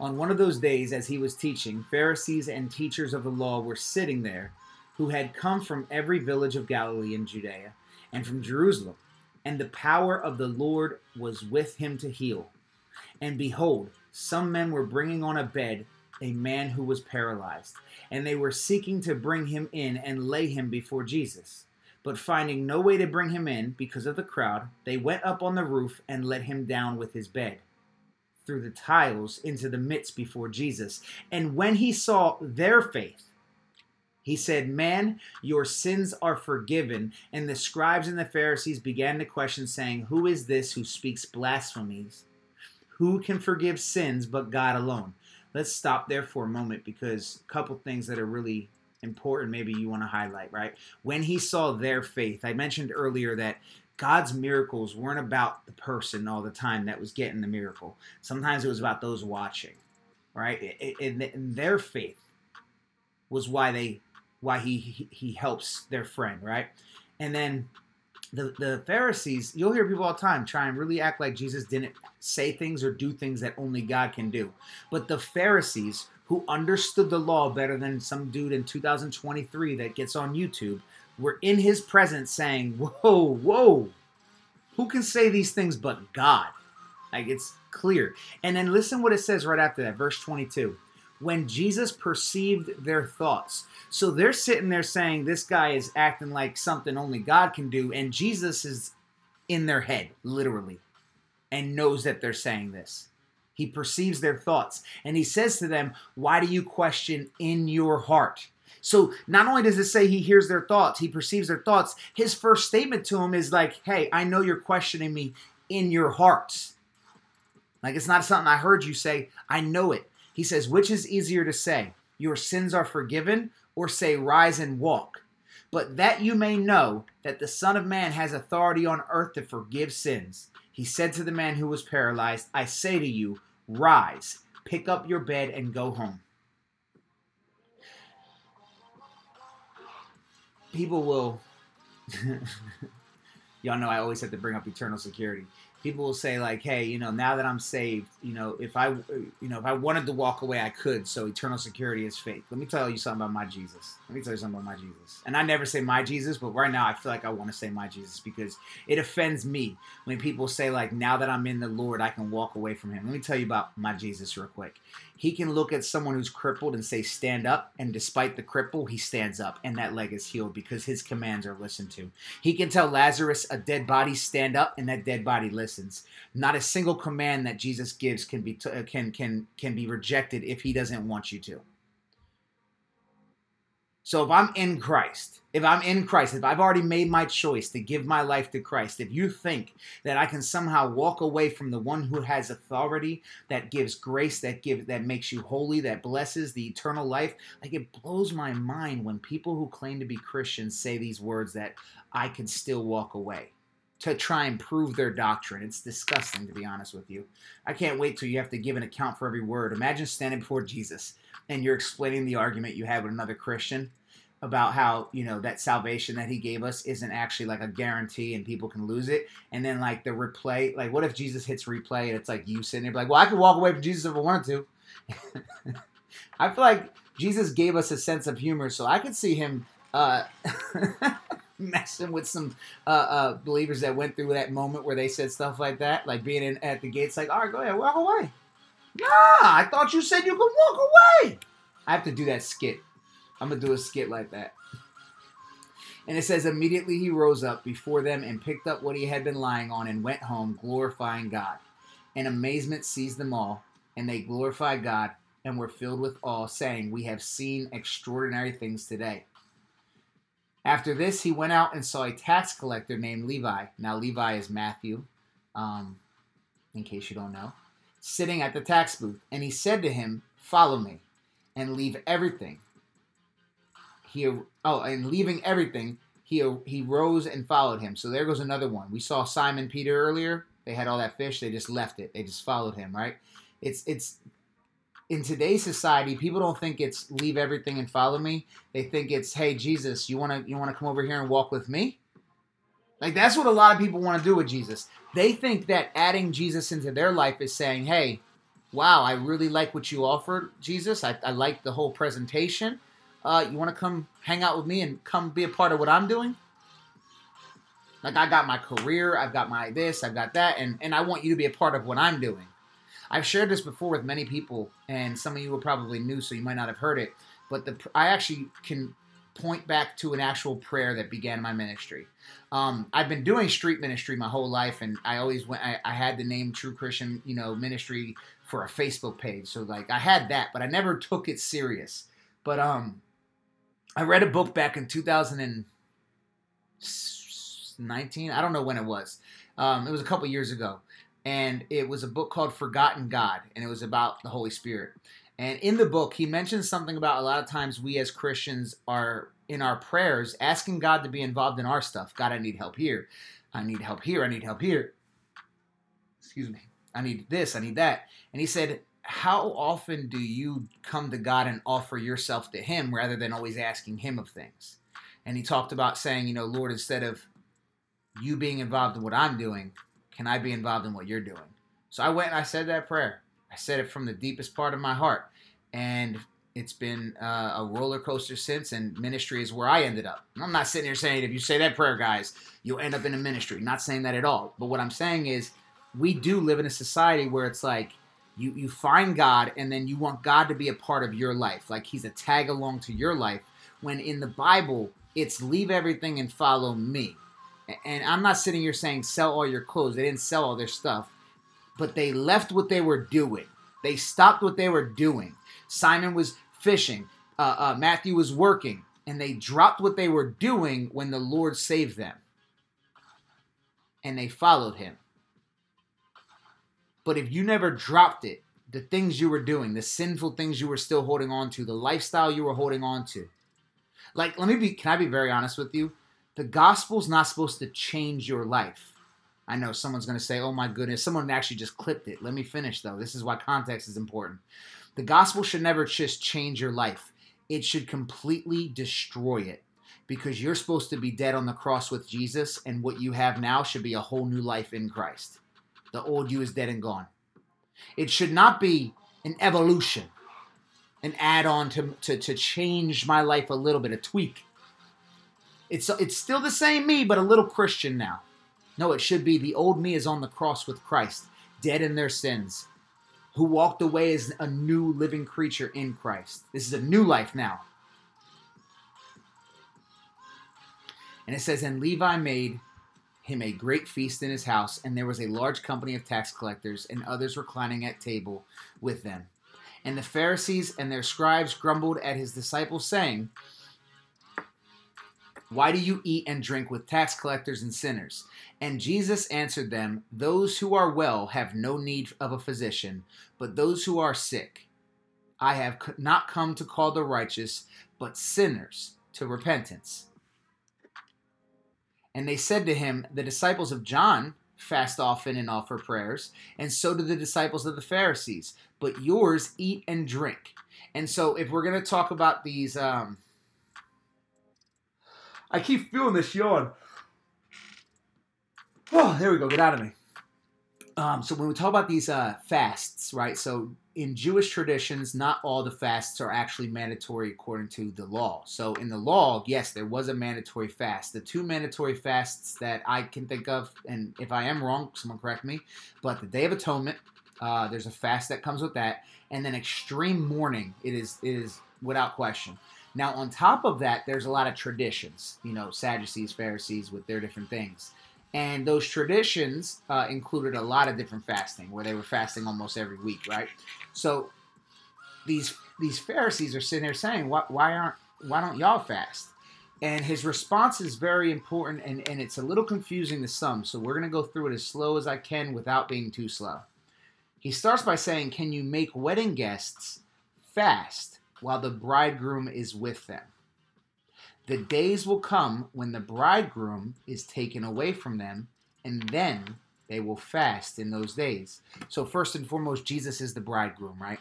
On one of those days, as he was teaching, Pharisees and teachers of the law were sitting there, who had come from every village of Galilee and Judea, and from Jerusalem. And the power of the Lord was with him to heal. And behold, some men were bringing on a bed a man who was paralyzed, and they were seeking to bring him in and lay him before Jesus. But finding no way to bring him in because of the crowd, they went up on the roof and let him down with his bed through the tiles into the midst before Jesus. And when he saw their faith, he said, Man, your sins are forgiven. And the scribes and the Pharisees began to question, saying, Who is this who speaks blasphemies? Who can forgive sins but God alone? Let's stop there for a moment because a couple things that are really important maybe you want to highlight, right? When he saw their faith, I mentioned earlier that God's miracles weren't about the person all the time that was getting the miracle. Sometimes it was about those watching, right? And their faith was why they why he he helps their friend, right? And then the, the Pharisees, you'll hear people all the time try and really act like Jesus didn't say things or do things that only God can do. But the Pharisees who understood the law better than some dude in 2023 that gets on YouTube, were in his presence saying, Whoa, whoa, who can say these things but God? Like it's clear. And then listen what it says right after that, verse 22. When Jesus perceived their thoughts. So they're sitting there saying, This guy is acting like something only God can do, and Jesus is in their head, literally, and knows that they're saying this. He perceives their thoughts. And he says to them, Why do you question in your heart? So not only does it say he hears their thoughts, he perceives their thoughts, his first statement to him is like, Hey, I know you're questioning me in your hearts. Like it's not something I heard you say, I know it. He says, Which is easier to say, Your sins are forgiven, or say, Rise and walk? But that you may know that the Son of Man has authority on earth to forgive sins. He said to the man who was paralyzed, I say to you, rise, pick up your bed, and go home. People will. Y'all know I always have to bring up eternal security people will say like, "Hey, you know, now that I'm saved, you know, if I, you know, if I wanted to walk away, I could. So eternal security is fake." Let me tell you something about my Jesus. Let me tell you something about my Jesus. And I never say my Jesus, but right now I feel like I want to say my Jesus because it offends me when people say like, "Now that I'm in the Lord, I can walk away from Him." Let me tell you about my Jesus real quick. He can look at someone who's crippled and say, "Stand up," and despite the cripple, he stands up, and that leg is healed because His commands are listened to. He can tell Lazarus, a dead body, stand up, and that dead body listens. Not a single command that Jesus gives can be t- uh, can can can be rejected if he doesn't want you to. So if I'm in Christ, if I'm in Christ, if I've already made my choice to give my life to Christ, if you think that I can somehow walk away from the one who has authority, that gives grace, that gives that makes you holy, that blesses the eternal life, like it blows my mind when people who claim to be Christians say these words that I can still walk away to try and prove their doctrine. It's disgusting, to be honest with you. I can't wait till you have to give an account for every word. Imagine standing before Jesus and you're explaining the argument you had with another Christian about how you know that salvation that he gave us isn't actually like a guarantee and people can lose it and then like the replay like what if jesus hits replay and it's like you sitting there like well i could walk away from jesus if i wanted to i feel like jesus gave us a sense of humor so i could see him uh messing with some uh, uh, believers that went through that moment where they said stuff like that, like being in, at the gates, like, all right, go ahead, walk away. Nah, I thought you said you could walk away. I have to do that skit. I'm gonna do a skit like that. And it says, immediately he rose up before them and picked up what he had been lying on and went home, glorifying God. And amazement seized them all, and they glorified God and were filled with awe, saying, We have seen extraordinary things today. After this, he went out and saw a tax collector named Levi. Now, Levi is Matthew, um, in case you don't know, sitting at the tax booth. And he said to him, Follow me, and leave everything. He, oh, and leaving everything, he, he rose and followed him. So there goes another one. We saw Simon Peter earlier. They had all that fish. They just left it. They just followed him, right? It's it's in today's society, people don't think it's leave everything and follow me. They think it's, hey Jesus, you wanna you wanna come over here and walk with me? Like that's what a lot of people want to do with Jesus. They think that adding Jesus into their life is saying, hey, wow, I really like what you offered, Jesus. I, I like the whole presentation. Uh, you want to come hang out with me and come be a part of what I'm doing? Like I got my career, I've got my this, I've got that, and, and I want you to be a part of what I'm doing. I've shared this before with many people, and some of you are probably new, so you might not have heard it. But the I actually can point back to an actual prayer that began my ministry. Um, I've been doing street ministry my whole life, and I always went. I, I, had the name True Christian, you know, ministry for a Facebook page. So like I had that, but I never took it serious. But um, I read a book back in 2019. I don't know when it was. Um, it was a couple years ago, and it was a book called Forgotten God, and it was about the Holy Spirit. And in the book, he mentions something about a lot of times we as Christians are in our prayers asking God to be involved in our stuff. God, I need help here. I need help here. I need help here. Excuse me. I need this. I need that. And he said, How often do you come to God and offer yourself to Him rather than always asking Him of things? And he talked about saying, You know, Lord, instead of you being involved in what I'm doing, can I be involved in what you're doing? So I went and I said that prayer. I said it from the deepest part of my heart. And it's been uh, a roller coaster since, and ministry is where I ended up. I'm not sitting here saying if you say that prayer, guys, you'll end up in a ministry. Not saying that at all. But what I'm saying is, we do live in a society where it's like you you find God, and then you want God to be a part of your life, like He's a tag along to your life. When in the Bible, it's leave everything and follow me. And I'm not sitting here saying sell all your clothes. They didn't sell all their stuff, but they left what they were doing. They stopped what they were doing. Simon was fishing. Uh, uh, Matthew was working, and they dropped what they were doing when the Lord saved them, and they followed Him. But if you never dropped it, the things you were doing, the sinful things you were still holding on to, the lifestyle you were holding on to, like let me be, can I be very honest with you? The gospel's not supposed to change your life. I know someone's going to say, oh my goodness, someone actually just clipped it. Let me finish though. This is why context is important. The gospel should never just change your life, it should completely destroy it because you're supposed to be dead on the cross with Jesus, and what you have now should be a whole new life in Christ. The old you is dead and gone. It should not be an evolution, an add on to, to, to change my life a little bit, a tweak. It's it's still the same me, but a little Christian now. No, it should be the old me is on the cross with Christ, dead in their sins, who walked away as a new living creature in Christ. This is a new life now. And it says, And Levi made him a great feast in his house, and there was a large company of tax collectors and others reclining at table with them. And the Pharisees and their scribes grumbled at his disciples, saying, why do you eat and drink with tax collectors and sinners? And Jesus answered them, Those who are well have no need of a physician, but those who are sick. I have not come to call the righteous, but sinners to repentance. And they said to him, The disciples of John fast often and offer prayers, and so do the disciples of the Pharisees, but yours eat and drink. And so, if we're going to talk about these, um, I keep feeling this yawn. Oh, there we go. Get out of me. Um, so when we talk about these uh, fasts, right? So in Jewish traditions, not all the fasts are actually mandatory according to the law. So in the law, yes, there was a mandatory fast. The two mandatory fasts that I can think of, and if I am wrong, someone correct me, but the Day of Atonement, uh, there's a fast that comes with that, and then extreme mourning. It is it is without question. Now, on top of that, there's a lot of traditions, you know, Sadducees, Pharisees with their different things. And those traditions uh, included a lot of different fasting, where they were fasting almost every week, right? So these these Pharisees are sitting there saying, "Why, why aren't why don't y'all fast?" And his response is very important, and, and it's a little confusing to some. So we're to go through it as slow as I can without being too slow. He starts by saying, Can you make wedding guests fast while the bridegroom is with them? The days will come when the bridegroom is taken away from them, and then they will fast in those days. So, first and foremost, Jesus is the bridegroom, right?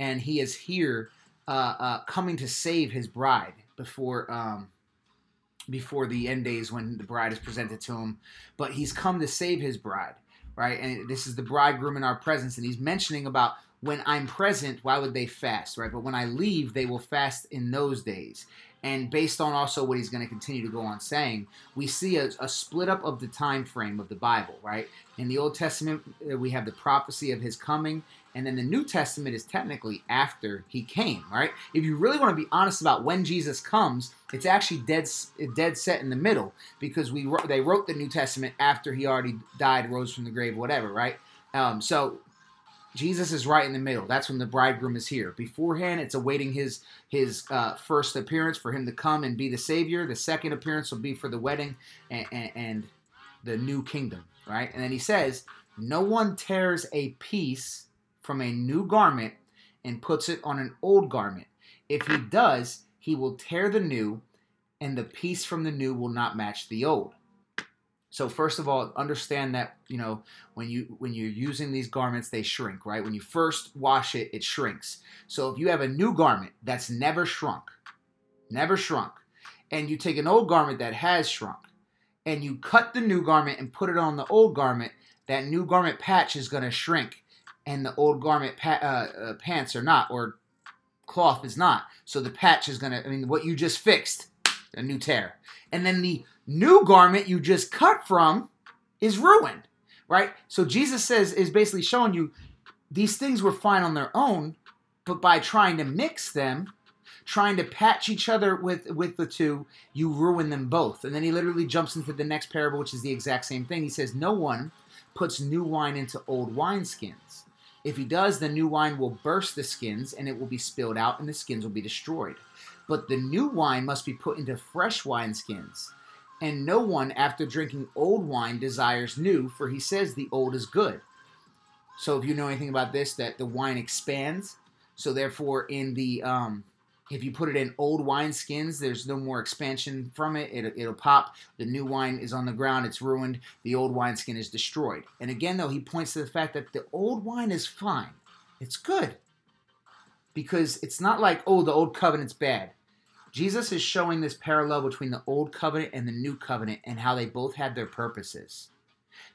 And he is here uh, uh, coming to save his bride before. Um, before the end days when the bride is presented to him, but he's come to save his bride, right? And this is the bridegroom in our presence, and he's mentioning about when I'm present, why would they fast, right? But when I leave, they will fast in those days. And based on also what he's going to continue to go on saying, we see a, a, split up of the time frame of the Bible, right? In the Old Testament, uh, we have the prophecy of his coming, and then the New Testament is technically after he came, right? If you really want to be honest about when Jesus comes, it's actually dead dead set in the middle because we they wrote the New Testament after he already died, rose from the grave, whatever, right? Um, so Jesus is right in the middle. That's when the bridegroom is here. Beforehand, it's awaiting his his uh, first appearance for him to come and be the savior. The second appearance will be for the wedding and, and, and the new kingdom, right? And then he says, "No one tears a piece from a new garment and puts it on an old garment. If he does, he will tear the new, and the piece from the new will not match the old. So first of all, understand that you know when you when you're using these garments, they shrink, right? When you first wash it, it shrinks. So if you have a new garment that's never shrunk, never shrunk, and you take an old garment that has shrunk, and you cut the new garment and put it on the old garment, that new garment patch is going to shrink and the old garment pa- uh, uh, pants are not, or cloth is not. So the patch is gonna. I mean, what you just fixed, a new tear, and then the new garment you just cut from is ruined, right? So Jesus says is basically showing you these things were fine on their own, but by trying to mix them, trying to patch each other with with the two, you ruin them both. And then he literally jumps into the next parable, which is the exact same thing. He says, "No one puts new wine into old wineskins." If he does, the new wine will burst the skins and it will be spilled out and the skins will be destroyed. But the new wine must be put into fresh wineskins. And no one, after drinking old wine, desires new, for he says the old is good. So if you know anything about this, that the wine expands. So therefore, in the um, if you put it in old wine skins, there's no more expansion from it. it. It'll pop. The new wine is on the ground. It's ruined. The old wine skin is destroyed. And again, though, he points to the fact that the old wine is fine. It's good. Because it's not like, oh, the old covenant's bad. Jesus is showing this parallel between the old covenant and the new covenant and how they both had their purposes.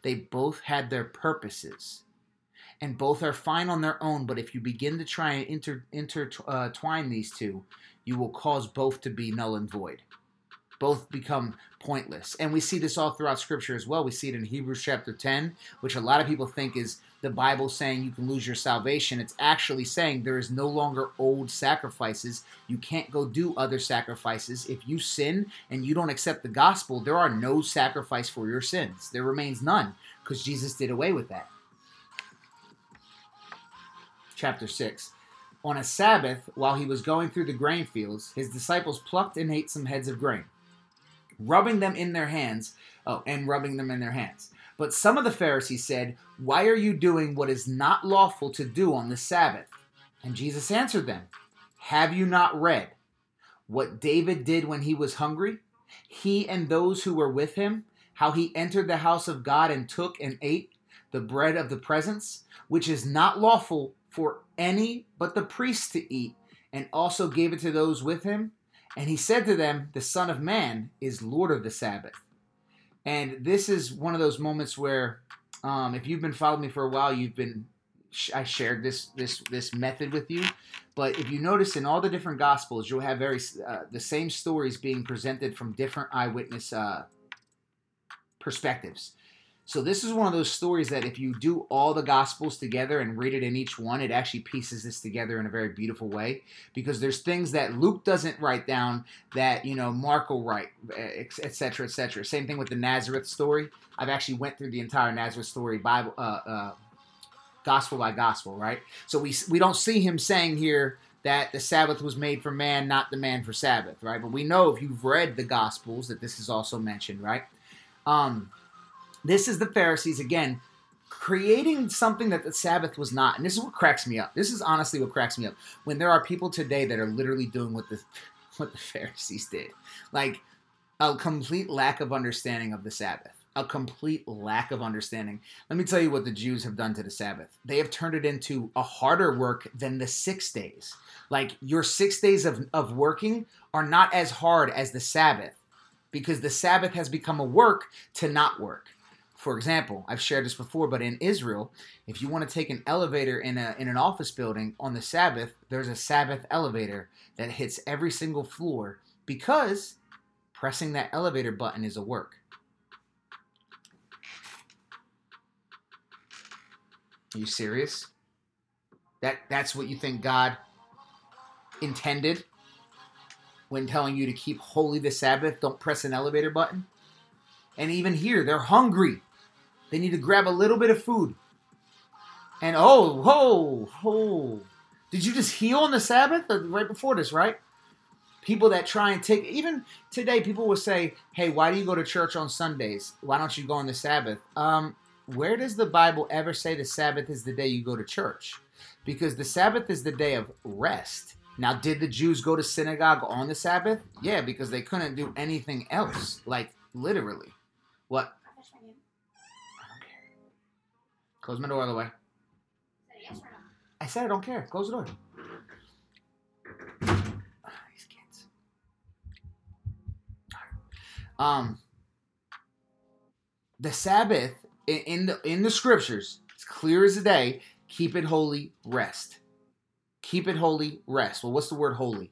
They both had their purposes and both are fine on their own. But if you begin to try and inter, intertwine uh, these two, you will cause both to be null and void. Both become pointless. And we see this all throughout Scripture as well. We see it in Hebrews chapter 10, which a lot of people think is the Bible saying you can lose your salvation. It's actually saying there is no longer old sacrifices. You can't go do other sacrifices. If you sin and you don't accept the gospel, there are no sacrifice for your sins. There remains none because Jesus did away with that chapter 6. On a Sabbath, while he was going through the grain fields, his disciples plucked and ate some heads of grain, rubbing them in their hands, oh, and rubbing them in their hands. But some of the Pharisees said, Why are you doing what is not lawful to do on the Sabbath? And Jesus answered them, Have you not read what David did when he was hungry? He and those who were with him, how he entered the house of God and took and ate the bread of the presence, which is not lawful for any but the priests to eat, and also gave it to those with him. And he said to them, The Son of Man is Lord of the Sabbath. And this is one of those moments where, um, if you've been following me for a while, you've been I shared this this this method with you. But if you notice in all the different gospels, you'll have very uh, the same stories being presented from different eyewitness uh, perspectives. So this is one of those stories that if you do all the gospels together and read it in each one, it actually pieces this together in a very beautiful way because there's things that Luke doesn't write down that you know Mark will write, etc., etc. Same thing with the Nazareth story. I've actually went through the entire Nazareth story Bible, uh, uh, gospel by gospel, right? So we we don't see him saying here that the Sabbath was made for man, not the man for Sabbath, right? But we know if you've read the Gospels that this is also mentioned, right? Um, this is the Pharisees again creating something that the Sabbath was not. And this is what cracks me up. This is honestly what cracks me up. When there are people today that are literally doing what the what the Pharisees did. Like a complete lack of understanding of the Sabbath. A complete lack of understanding. Let me tell you what the Jews have done to the Sabbath. They have turned it into a harder work than the six days. Like your six days of, of working are not as hard as the Sabbath because the Sabbath has become a work to not work. For example, I've shared this before, but in Israel, if you want to take an elevator in a in an office building on the Sabbath, there's a Sabbath elevator that hits every single floor because pressing that elevator button is a work. Are you serious? That that's what you think God intended when telling you to keep holy the Sabbath? Don't press an elevator button. And even here, they're hungry. They need to grab a little bit of food. And oh, oh, oh. Did you just heal on the Sabbath? Right before this, right? People that try and take, even today, people will say, hey, why do you go to church on Sundays? Why don't you go on the Sabbath? Um, where does the Bible ever say the Sabbath is the day you go to church? Because the Sabbath is the day of rest. Now, did the Jews go to synagogue on the Sabbath? Yeah, because they couldn't do anything else. Like, literally. What? Close my door all the way. I said I don't care. Close the door. these kids. Um, the Sabbath in the in the scriptures, it's clear as the day. Keep it holy. Rest. Keep it holy. Rest. Well, what's the word holy?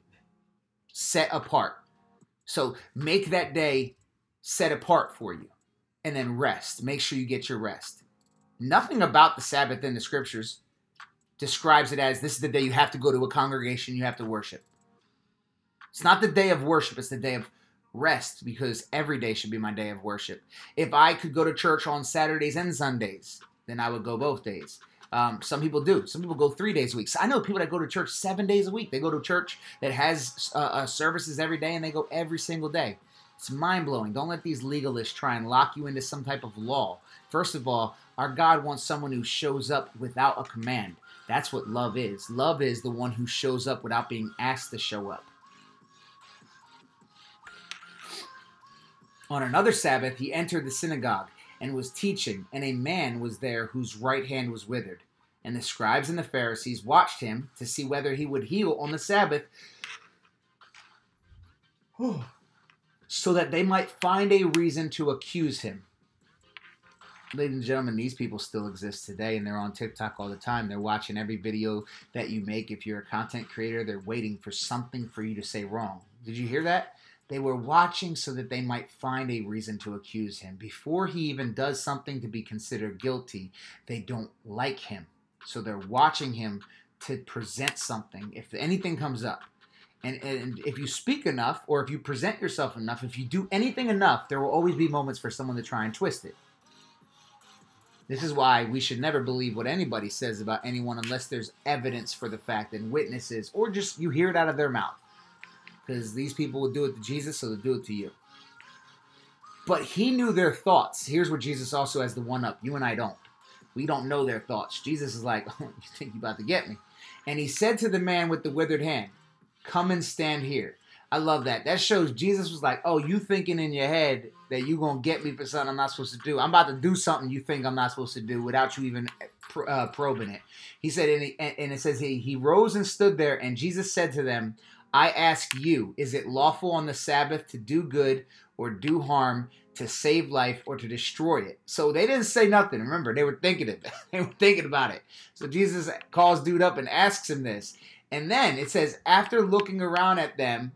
Set apart. So make that day set apart for you, and then rest. Make sure you get your rest. Nothing about the Sabbath in the scriptures describes it as this is the day you have to go to a congregation, you have to worship. It's not the day of worship, it's the day of rest because every day should be my day of worship. If I could go to church on Saturdays and Sundays, then I would go both days. Um, some people do. Some people go three days a week. So I know people that go to church seven days a week. They go to church that has uh, uh, services every day and they go every single day. It's mind blowing. Don't let these legalists try and lock you into some type of law. First of all, our God wants someone who shows up without a command. That's what love is. Love is the one who shows up without being asked to show up. On another Sabbath, he entered the synagogue and was teaching, and a man was there whose right hand was withered. And the scribes and the Pharisees watched him to see whether he would heal on the Sabbath, so that they might find a reason to accuse him ladies and gentlemen, these people still exist today and they're on TikTok all the time. They're watching every video that you make. If you're a content creator, they're waiting for something for you to say wrong. Did you hear that? They were watching so that they might find a reason to accuse him. Before he even does something to be considered guilty, they don't like him. So they're watching him to present something. If anything comes up, and, and if you speak enough or if you present yourself enough, if you do anything enough, there will always be moments for someone to try and twist it. This is why we should never believe what anybody says about anyone unless there's evidence for the fact and witnesses, or just you hear it out of their mouth. Because these people will do it to Jesus, so they'll do it to you. But he knew their thoughts. Here's where Jesus also has the one up. You and I don't. We don't know their thoughts. Jesus is like, oh, You think you're about to get me? And he said to the man with the withered hand, Come and stand here. I love that. That shows Jesus was like, "Oh, you thinking in your head that you gonna get me for something I'm not supposed to do? I'm about to do something you think I'm not supposed to do without you even uh, probing it." He said, and, he, and it says he he rose and stood there, and Jesus said to them, "I ask you, is it lawful on the Sabbath to do good or do harm?" To save life or to destroy it. So they didn't say nothing. Remember, they were thinking it. they were thinking about it. So Jesus calls dude up and asks him this. And then it says, after looking around at them,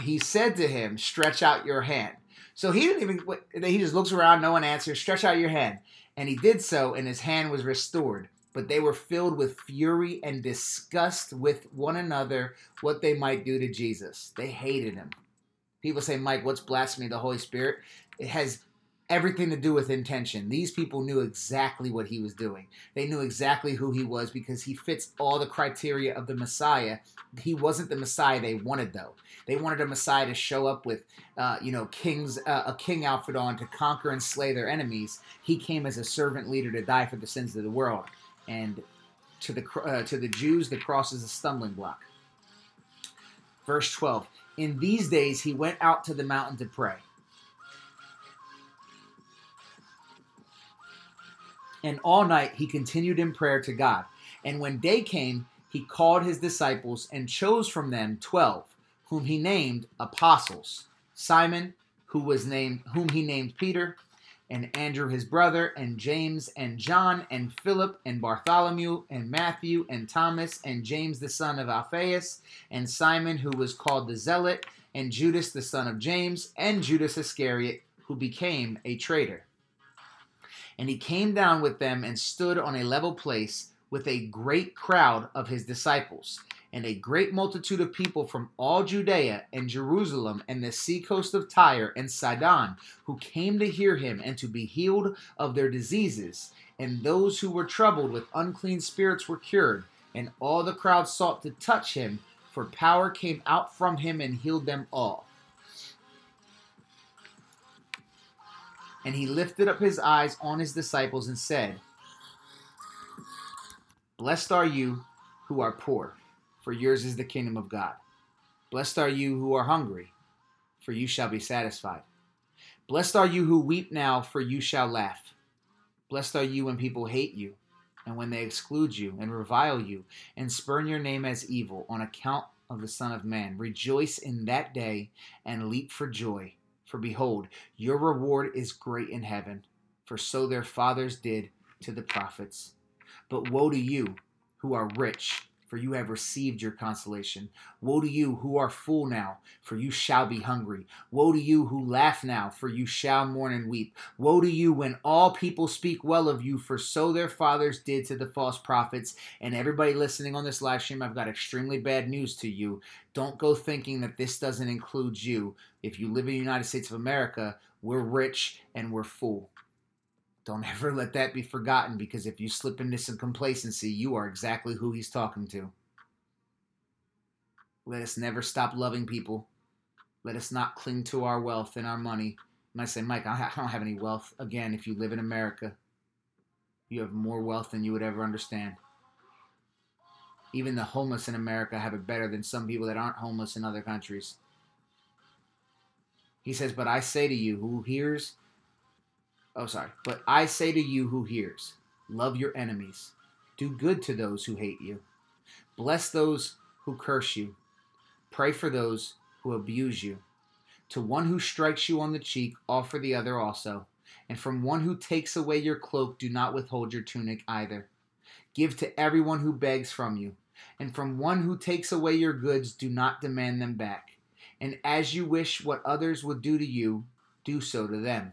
he said to him, Stretch out your hand. So he didn't even, he just looks around, no one answers, stretch out your hand. And he did so, and his hand was restored. But they were filled with fury and disgust with one another what they might do to Jesus. They hated him. People say, Mike, what's blasphemy the Holy Spirit? It has everything to do with intention. These people knew exactly what he was doing. They knew exactly who he was because he fits all the criteria of the Messiah. He wasn't the Messiah they wanted, though. They wanted a Messiah to show up with, uh, you know, king's uh, a king outfit on to conquer and slay their enemies. He came as a servant leader to die for the sins of the world, and to the uh, to the Jews, the cross is a stumbling block. Verse twelve. In these days he went out to the mountain to pray. And all night he continued in prayer to God. And when day came, he called his disciples and chose from them twelve, whom he named apostles Simon, who was named whom he named Peter, and Andrew his brother, and James, and John, and Philip, and Bartholomew, and Matthew, and Thomas, and James the son of Alphaeus, and Simon, who was called the Zealot, and Judas the son of James, and Judas Iscariot, who became a traitor. And he came down with them and stood on a level place with a great crowd of his disciples and a great multitude of people from all Judea and Jerusalem and the seacoast of Tyre and Sidon, who came to hear him and to be healed of their diseases. And those who were troubled with unclean spirits were cured, and all the crowd sought to touch him, for power came out from him and healed them all. And he lifted up his eyes on his disciples and said, Blessed are you who are poor for yours is the kingdom of God. Blessed are you who are hungry, for you shall be satisfied. Blessed are you who weep now, for you shall laugh. Blessed are you when people hate you, and when they exclude you, and revile you, and spurn your name as evil on account of the Son of Man. Rejoice in that day, and leap for joy. For behold, your reward is great in heaven, for so their fathers did to the prophets. But woe to you who are rich for you have received your consolation. Woe to you who are full now, for you shall be hungry. Woe to you who laugh now, for you shall mourn and weep. Woe to you when all people speak well of you, for so their fathers did to the false prophets. And everybody listening on this live stream, I've got extremely bad news to you. Don't go thinking that this doesn't include you. If you live in the United States of America, we're rich and we're full. Don't ever let that be forgotten because if you slip into some complacency, you are exactly who he's talking to. Let us never stop loving people. Let us not cling to our wealth and our money. And I say, Mike, I don't have any wealth. Again, if you live in America, you have more wealth than you would ever understand. Even the homeless in America have it better than some people that aren't homeless in other countries. He says, But I say to you, who hears Oh, sorry. But I say to you who hears, love your enemies, do good to those who hate you, bless those who curse you, pray for those who abuse you. To one who strikes you on the cheek, offer the other also. And from one who takes away your cloak, do not withhold your tunic either. Give to everyone who begs from you. And from one who takes away your goods, do not demand them back. And as you wish what others would do to you, do so to them.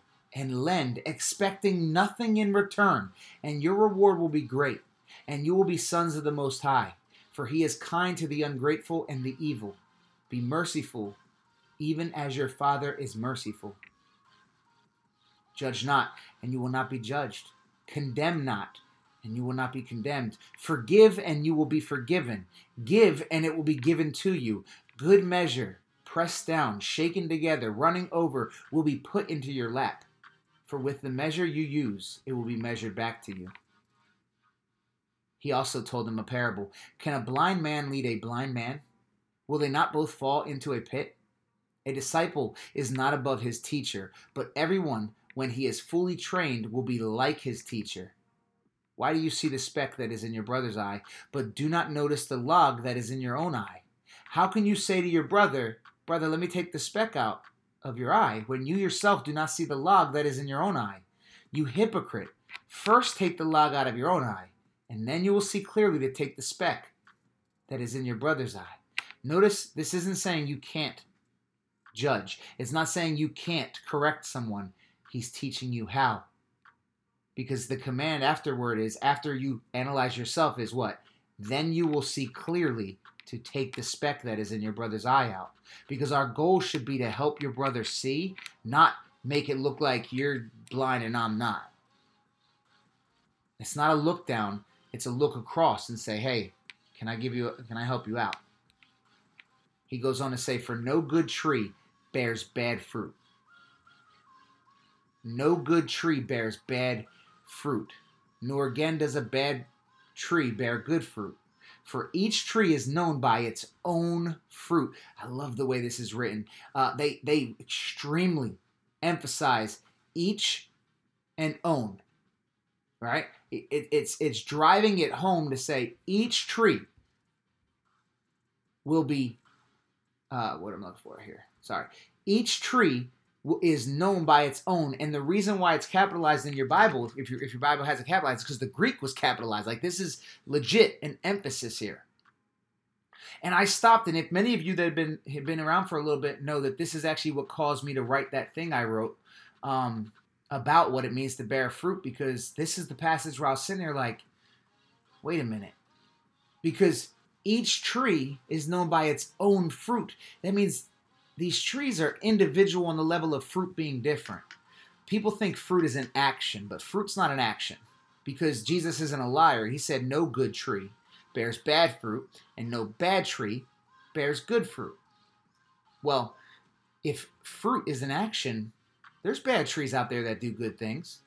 and lend, expecting nothing in return, and your reward will be great, and you will be sons of the Most High. For he is kind to the ungrateful and the evil. Be merciful, even as your Father is merciful. Judge not, and you will not be judged. Condemn not, and you will not be condemned. Forgive, and you will be forgiven. Give, and it will be given to you. Good measure, pressed down, shaken together, running over, will be put into your lap. For with the measure you use, it will be measured back to you. He also told them a parable Can a blind man lead a blind man? Will they not both fall into a pit? A disciple is not above his teacher, but everyone when he is fully trained, will be like his teacher. Why do you see the speck that is in your brother's eye, but do not notice the log that is in your own eye? How can you say to your brother, Brother, let me take the speck out of your eye, when you yourself do not see the log that is in your own eye? You hypocrite! First take the log out of your own eye, and then you will see clearly to take the speck that is in your brother's eye. Notice this isn't saying you can't judge, it's not saying you can't correct someone. He's teaching you how because the command afterward is after you analyze yourself is what? Then you will see clearly to take the speck that is in your brother's eye out. Because our goal should be to help your brother see, not make it look like you're blind and I'm not. It's not a look down, it's a look across and say, "Hey, can I give you can I help you out?" He goes on to say, "For no good tree bears bad fruit. No good tree bears bad fruit, nor again does a bad tree bear good fruit. For each tree is known by its own fruit. I love the way this is written. Uh, they they extremely emphasize each and own. Right? It, it, it's it's driving it home to say each tree will be. Uh, what am I looking for here? Sorry. Each tree is known by its own. And the reason why it's capitalized in your bible if, your if your bible has it capitalized because the greek was capitalized. Like this is legit an emphasis here. And i stopped and if many of you that have been have been around for a little bit know that this is actually what caused me to write that thing i wrote um, about what it means to bear fruit because this is the passage where i was sitting there like wait a minute. Because each tree is known by its own fruit. That means these trees are individual on the level of fruit being different. People think fruit is an action, but fruit's not an action because Jesus isn't a liar. He said no good tree bears bad fruit, and no bad tree bears good fruit. Well, if fruit is an action, there's bad trees out there that do good things,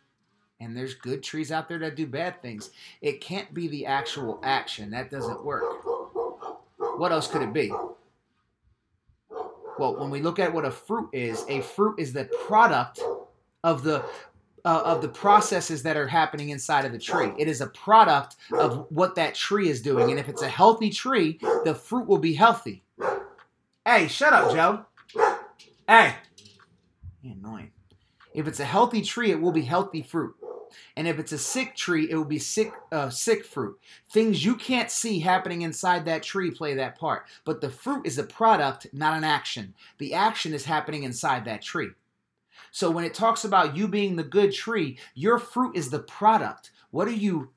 and there's good trees out there that do bad things. It can't be the actual action. That doesn't work. What else could it be? Well, when we look at what a fruit is, a fruit is the product of the uh, of the processes that are happening inside of the tree. It is a product of what that tree is doing, and if it's a healthy tree, the fruit will be healthy. Hey, shut up, Joe. Hey, annoying. If it's a healthy tree, it will be healthy fruit. And if it's a sick tree, it will be sick, uh, sick fruit. Things you can't see happening inside that tree play that part. But the fruit is a product, not an action. The action is happening inside that tree. So when it talks about you being the good tree, your fruit is the product. What are you?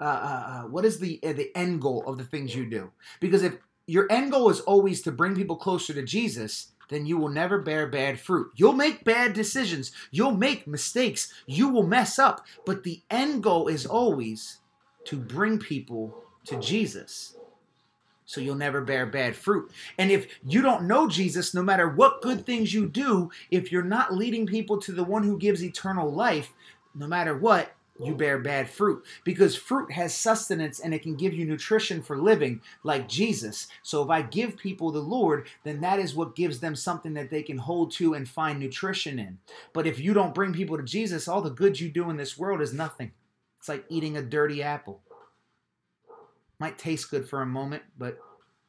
Uh, uh, uh what is the uh, the end goal of the things you do? Because if your end goal is always to bring people closer to Jesus, then you will never bear bad fruit. You'll make bad decisions, you'll make mistakes, you will mess up, but the end goal is always to bring people to Jesus. So you'll never bear bad fruit. And if you don't know Jesus, no matter what good things you do, if you're not leading people to the one who gives eternal life, no matter what, you bear bad fruit because fruit has sustenance and it can give you nutrition for living like Jesus. So if I give people the Lord, then that is what gives them something that they can hold to and find nutrition in. But if you don't bring people to Jesus, all the good you do in this world is nothing. It's like eating a dirty apple. Might taste good for a moment, but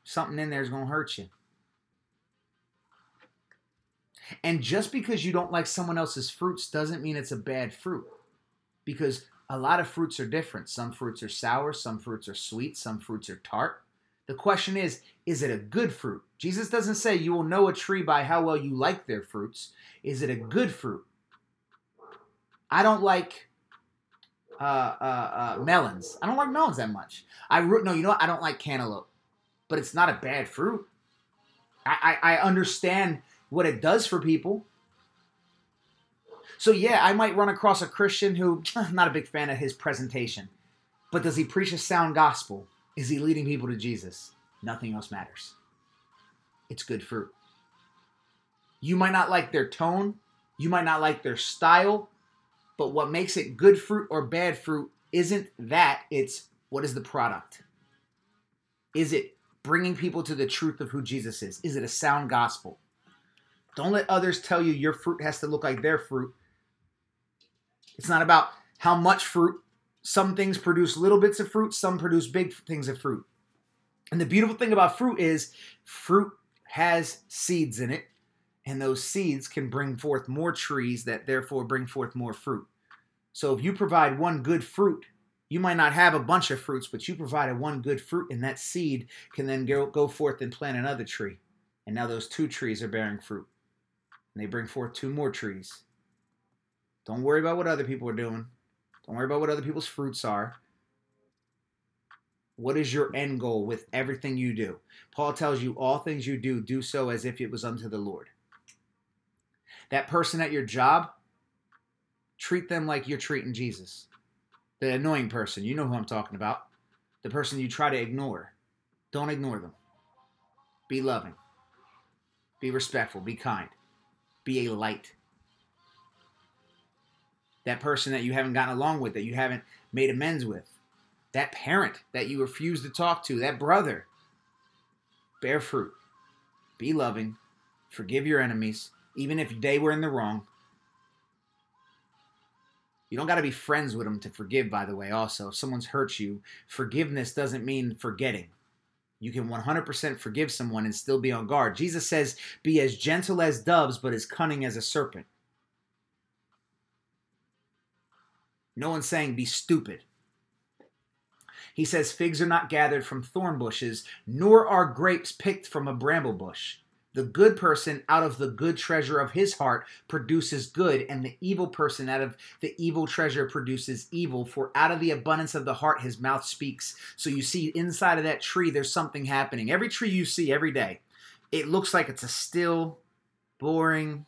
something in there is going to hurt you. And just because you don't like someone else's fruits doesn't mean it's a bad fruit because a lot of fruits are different. Some fruits are sour, some fruits are sweet, some fruits are tart. The question is, is it a good fruit? Jesus doesn't say you will know a tree by how well you like their fruits. Is it a good fruit? I don't like uh, uh, uh, melons. I don't like melons that much. I no, you know what? I don't like cantaloupe, but it's not a bad fruit. I, I, I understand what it does for people. So yeah, I might run across a Christian who I'm not a big fan of his presentation. But does he preach a sound gospel? Is he leading people to Jesus? Nothing else matters. It's good fruit. You might not like their tone, you might not like their style, but what makes it good fruit or bad fruit isn't that, it's what is the product? Is it bringing people to the truth of who Jesus is? Is it a sound gospel? Don't let others tell you your fruit has to look like their fruit It's not about how much fruit. Some things produce little bits of fruit, some produce big things of fruit. And the beautiful thing about fruit is fruit has seeds in it, and those seeds can bring forth more trees that therefore bring forth more fruit. So if you provide one good fruit, you might not have a bunch of fruits, but you provided one good fruit, and that seed can then go, go forth and plant another tree. And now those two trees are bearing fruit. And they bring forth two more trees. Don't worry about what other people are doing. Don't worry about what other people's fruits are. What is your end goal with everything you do? Paul tells you all things you do, do so as if it was unto the Lord. That person at your job, treat them like you're treating Jesus. The annoying person, you know who I'm talking about. The person you try to ignore. Don't ignore them. Be loving. Be respectful. Be kind. Be a light. That person that you haven't gotten along with, that you haven't made amends with. That parent that you refuse to talk to. That brother. Bear fruit. Be loving. Forgive your enemies, even if they were in the wrong. You don't got to be friends with them to forgive, by the way, also. If someone's hurt you, forgiveness doesn't mean forgetting. You can 100% forgive someone and still be on guard. Jesus says, Be as gentle as doves, but as cunning as a serpent. No one's saying be stupid. He says, Figs are not gathered from thorn bushes, nor are grapes picked from a bramble bush. The good person out of the good treasure of his heart produces good, and the evil person out of the evil treasure produces evil. For out of the abundance of the heart his mouth speaks. So you see, inside of that tree, there's something happening. Every tree you see every day, it looks like it's a still, boring,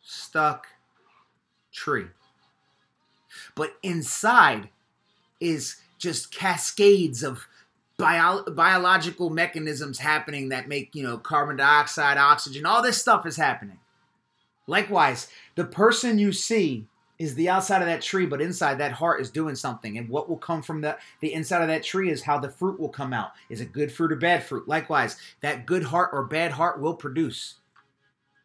stuck tree. But inside is just cascades of bio- biological mechanisms happening that make, you know, carbon dioxide, oxygen, all this stuff is happening. Likewise, the person you see is the outside of that tree, but inside that heart is doing something. And what will come from the, the inside of that tree is how the fruit will come out. Is it good fruit or bad fruit? Likewise, that good heart or bad heart will produce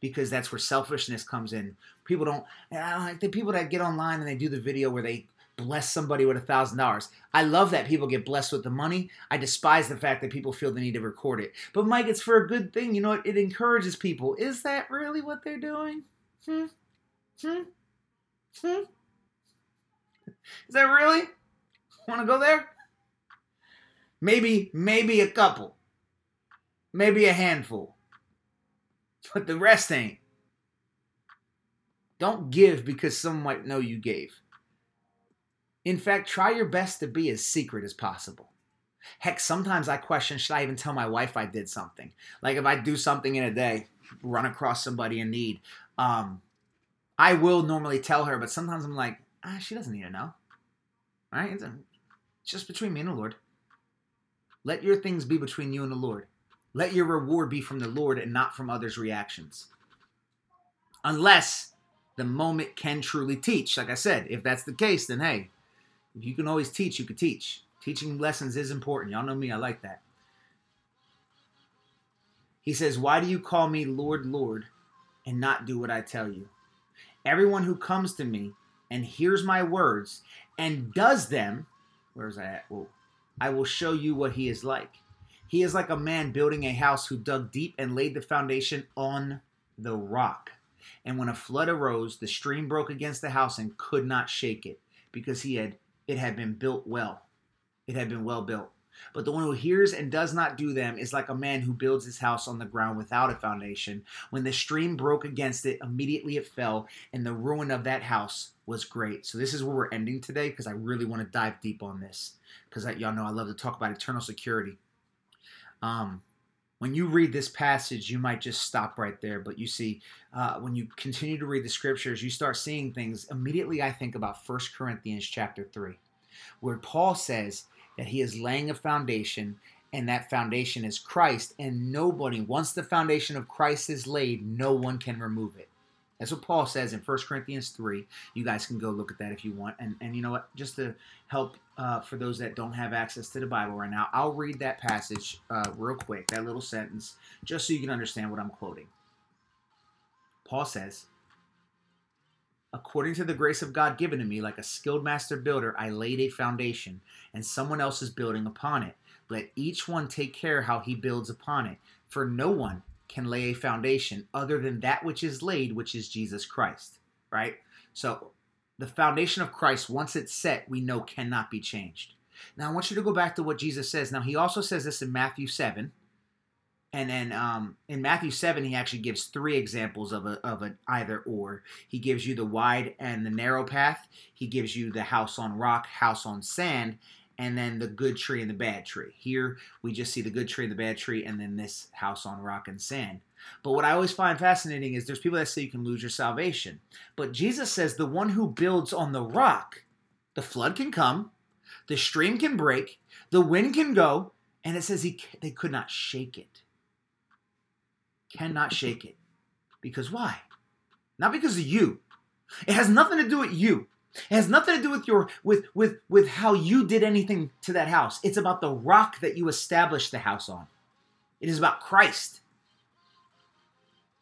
because that's where selfishness comes in. People don't, I don't like the people that get online and they do the video where they bless somebody with a thousand dollars. I love that people get blessed with the money. I despise the fact that people feel the need to record it. But Mike, it's for a good thing. You know, it, it encourages people. Is that really what they're doing? Hmm? Hmm? Hmm? Is that really? Want to go there? Maybe, maybe a couple. Maybe a handful. But the rest ain't. Don't give because someone might know you gave. In fact, try your best to be as secret as possible. Heck, sometimes I question should I even tell my wife I did something? Like if I do something in a day, run across somebody in need, um, I will normally tell her, but sometimes I'm like, ah, she doesn't need to know. Right? It's, just between me and the Lord. Let your things be between you and the Lord. Let your reward be from the Lord and not from others' reactions. Unless the moment can truly teach. Like I said, if that's the case, then hey, if you can always teach, you can teach. Teaching lessons is important. Y'all know me, I like that. He says, Why do you call me Lord, Lord, and not do what I tell you? Everyone who comes to me and hears my words and does them, where's that at? Whoa, I will show you what he is like. He is like a man building a house who dug deep and laid the foundation on the rock. And when a flood arose, the stream broke against the house and could not shake it because he had it had been built well. It had been well built. But the one who hears and does not do them is like a man who builds his house on the ground without a foundation. When the stream broke against it, immediately it fell, and the ruin of that house was great. So this is where we're ending today because I really want to dive deep on this because y'all know I love to talk about eternal security. Um, when you read this passage, you might just stop right there. But you see, uh, when you continue to read the scriptures, you start seeing things. Immediately, I think about First Corinthians chapter 3, where Paul says that he is laying a foundation, and that foundation is Christ. And nobody, once the foundation of Christ is laid, no one can remove it. That's what Paul says in 1 Corinthians 3. You guys can go look at that if you want. And, and you know what? Just to help uh, for those that don't have access to the Bible right now, I'll read that passage uh, real quick, that little sentence, just so you can understand what I'm quoting. Paul says, According to the grace of God given to me, like a skilled master builder, I laid a foundation, and someone else is building upon it. Let each one take care how he builds upon it. For no one can lay a foundation other than that which is laid, which is Jesus Christ. Right? So the foundation of Christ, once it's set, we know cannot be changed. Now I want you to go back to what Jesus says. Now he also says this in Matthew 7 and then um, in Matthew 7, he actually gives three examples of, a, of an either or. He gives you the wide and the narrow path. He gives you the house on rock, house on sand, and then the good tree and the bad tree. Here, we just see the good tree and the bad tree, and then this house on rock and sand. But what I always find fascinating is there's people that say you can lose your salvation. But Jesus says the one who builds on the rock, the flood can come, the stream can break, the wind can go, and it says he, they could not shake it cannot shake it. Because why? Not because of you. It has nothing to do with you. It has nothing to do with your with with with how you did anything to that house. It's about the rock that you established the house on. It is about Christ.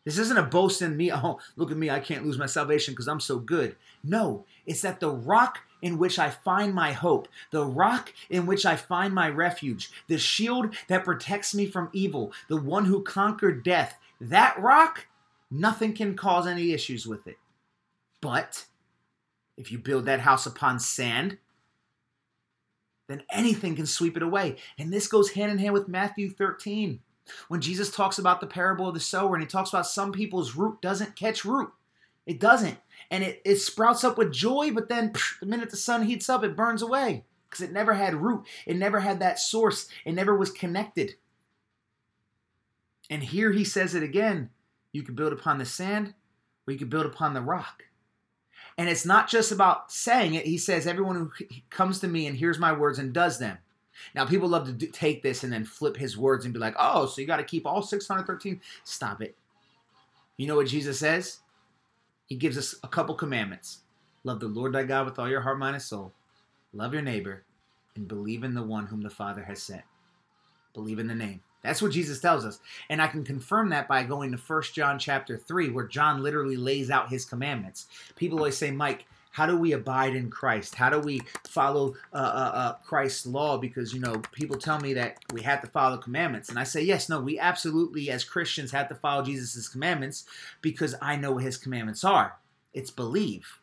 This isn't a boast in me. Oh, look at me. I can't lose my salvation because I'm so good. No, it's that the rock in which I find my hope, the rock in which I find my refuge, the shield that protects me from evil, the one who conquered death, that rock, nothing can cause any issues with it. But if you build that house upon sand, then anything can sweep it away. And this goes hand in hand with Matthew 13. When Jesus talks about the parable of the sower and he talks about some people's root doesn't catch root. It doesn't. And it, it sprouts up with joy, but then psh, the minute the sun heats up, it burns away because it never had root. It never had that source. It never was connected. And here he says it again you can build upon the sand or you can build upon the rock. And it's not just about saying it. He says, Everyone who comes to me and hears my words and does them. Now, people love to do, take this and then flip his words and be like, oh, so you got to keep all 613. Stop it. You know what Jesus says? He gives us a couple commandments love the Lord thy God with all your heart, mind, and soul, love your neighbor, and believe in the one whom the Father has sent. Believe in the name. That's what Jesus tells us. And I can confirm that by going to 1 John chapter 3, where John literally lays out his commandments. People always say, Mike, how do we abide in Christ? How do we follow uh, uh, uh, Christ's law? Because you know, people tell me that we have to follow commandments, and I say yes, no, we absolutely as Christians have to follow Jesus' commandments because I know what His commandments are. It's believe.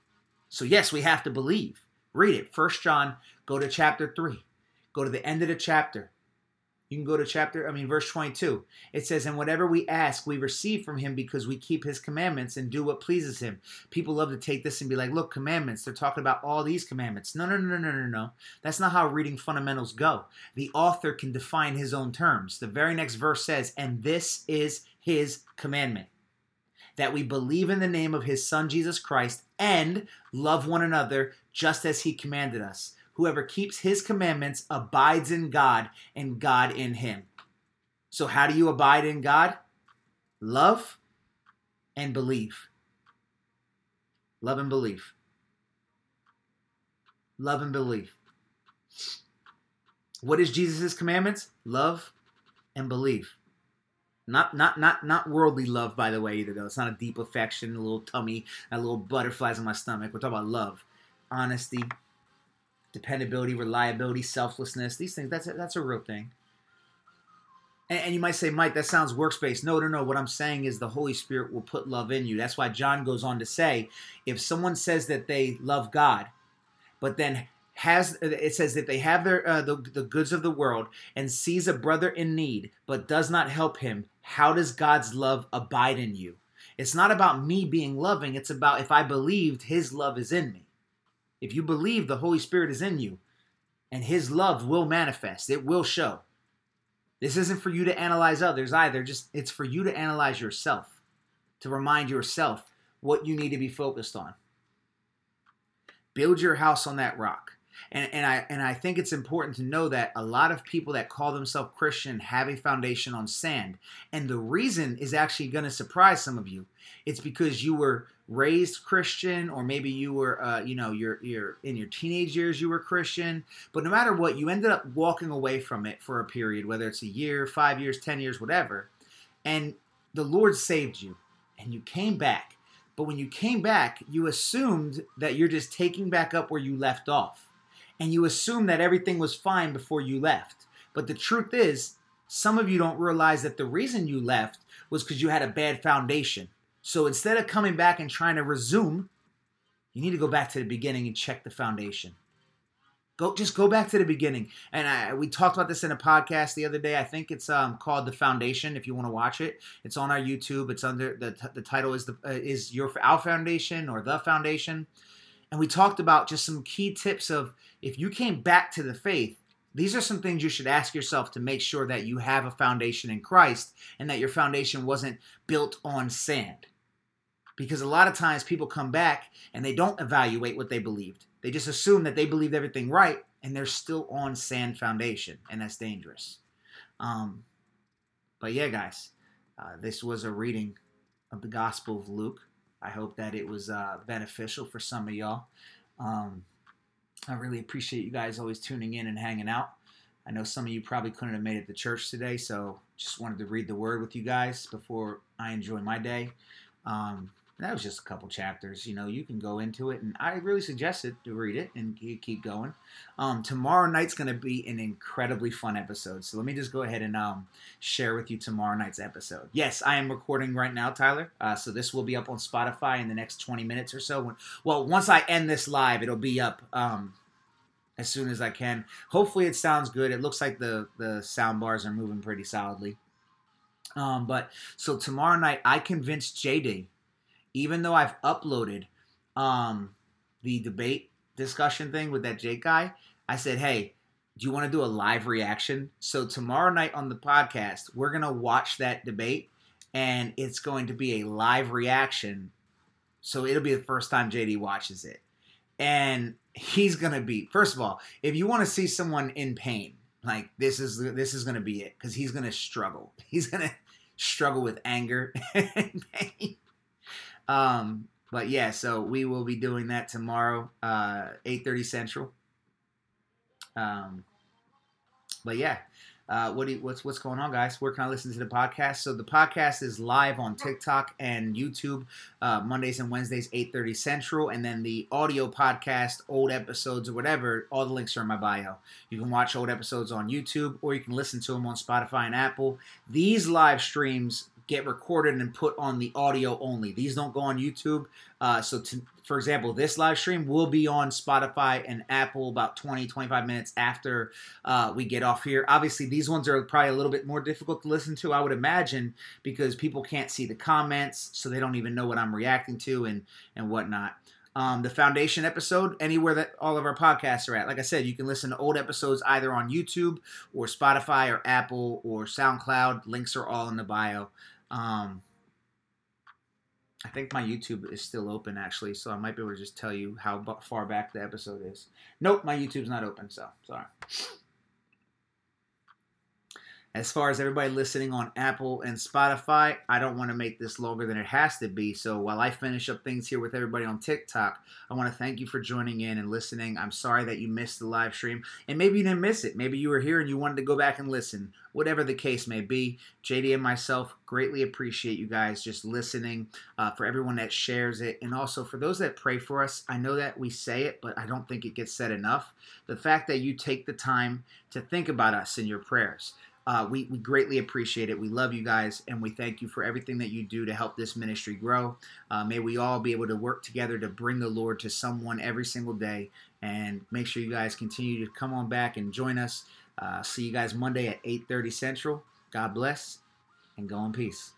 So yes, we have to believe. Read it. First John. Go to chapter three. Go to the end of the chapter. You can go to chapter, I mean, verse 22. It says, And whatever we ask, we receive from him because we keep his commandments and do what pleases him. People love to take this and be like, Look, commandments. They're talking about all these commandments. No, no, no, no, no, no. That's not how reading fundamentals go. The author can define his own terms. The very next verse says, And this is his commandment that we believe in the name of his son Jesus Christ and love one another just as he commanded us. Whoever keeps his commandments abides in God and God in him. So, how do you abide in God? Love and believe. Love and believe. Love and believe. What is Jesus' commandments? Love and believe. Not not not not worldly love, by the way, either though. It's not a deep affection, a little tummy, a little butterflies in my stomach. We're talking about love, honesty, dependability, reliability, selflessness. These things, that's a, that's a real thing. And, and you might say, Mike, that sounds works-based. No, no, no. What I'm saying is the Holy Spirit will put love in you. That's why John goes on to say, if someone says that they love God, but then has it says that they have their uh, the, the goods of the world and sees a brother in need but does not help him how does god's love abide in you it's not about me being loving it's about if i believed his love is in me if you believe the Holy Spirit is in you, and His love will manifest, it will show. This isn't for you to analyze others either, just it's for you to analyze yourself, to remind yourself what you need to be focused on. Build your house on that rock. And, and I and I think it's important to know that a lot of people that call themselves Christian have a foundation on sand. And the reason is actually going to surprise some of you. It's because you were raised Christian, or maybe you were, uh, you know, you're, you're in your teenage years you were Christian. But no matter what, you ended up walking away from it for a period, whether it's a year, five years, ten years, whatever. And the Lord saved you, and you came back But when you came back, you assumed that you're just taking back up where you left off. And you assumed that everything was fine before you left. But the truth is, some of you don't realize that the reason you left was because you had a bad foundation. So instead of coming back and trying to resume, you need to go back to the beginning and check the foundation. Go just go back to the beginning. And I, we talked about this in a podcast the other day. I think it's um, called The Foundation. If you want to watch it, it's on our YouTube. It's under the the title is the uh, is your our foundation or the foundation. And we talked about just some key tips of if you came back to the faith, these are some things you should ask yourself to make sure that you have a foundation in Christ and that your foundation wasn't built on sand. Because a lot of times people come back and they don't evaluate what they believed. They just assume that they believed everything right and they're still on sand foundation, and that's dangerous. Um, but yeah, guys, uh, this was a reading of the Gospel of Luke. I hope that it was uh, beneficial for some of y'all. Um, I really appreciate you guys always tuning in and hanging out. I know some of you probably couldn't have made it to church today, so just wanted to read the word with you guys before I enjoy my day. Um, that was just a couple chapters. You know, you can go into it, and I really suggest it to read it and keep going. Um, tomorrow night's going to be an incredibly fun episode. So let me just go ahead and um, share with you tomorrow night's episode. Yes, I am recording right now, Tyler. Uh, so this will be up on Spotify in the next 20 minutes or so. When, well, once I end this live, it'll be up. Um, as soon as I can. Hopefully, it sounds good. It looks like the the sound bars are moving pretty solidly. Um, but so tomorrow night, I convinced JD even though I've uploaded um, the debate discussion thing with that Jake guy, I said, hey, do you want to do a live reaction? So tomorrow night on the podcast, we're gonna watch that debate, and it's going to be a live reaction. So it'll be the first time JD watches it, and he's gonna be. First of all, if you want to see someone in pain, like this is this is gonna be it because he's gonna struggle. He's gonna struggle with anger and pain. Um, but yeah, so we will be doing that tomorrow, uh, 8:30 Central. Um, but yeah, uh, what you, what's what's going on, guys? Where can I listen to the podcast? So the podcast is live on TikTok and YouTube uh, Mondays and Wednesdays, 8:30 Central, and then the audio podcast, old episodes or whatever. All the links are in my bio. You can watch old episodes on YouTube, or you can listen to them on Spotify and Apple. These live streams get recorded and put on the audio only. These don't go on YouTube. Uh, so, to, for example, this live stream will be on Spotify and Apple about 20, 25 minutes after uh, we get off here. Obviously, these ones are probably a little bit more difficult to listen to, I would imagine, because people can't see the comments, so they don't even know what I'm reacting to and, and whatnot. Um, the foundation episode, anywhere that all of our podcasts are at. Like I said, you can listen to old episodes either on YouTube or Spotify or Apple or SoundCloud. Links are all in the bio. Um, I think my YouTube is still open actually, so I might be able to just tell you how far back the episode is. Nope, my YouTube's not open, so sorry. As far as everybody listening on Apple and Spotify, I don't want to make this longer than it has to be. So while I finish up things here with everybody on TikTok, I want to thank you for joining in and listening. I'm sorry that you missed the live stream, and maybe you didn't miss it. Maybe you were here and you wanted to go back and listen. Whatever the case may be, JD and myself greatly appreciate you guys just listening. Uh, for everyone that shares it, and also for those that pray for us, I know that we say it, but I don't think it gets said enough. The fact that you take the time to think about us in your prayers. Uh, we, we greatly appreciate it. We love you guys, and we thank you for everything that you do to help this ministry grow. Uh, may we all be able to work together to bring the Lord to someone every single day. And make sure you guys continue to come on back and join us. Uh, see you guys Monday at 8:30 Central. God bless, and go in peace.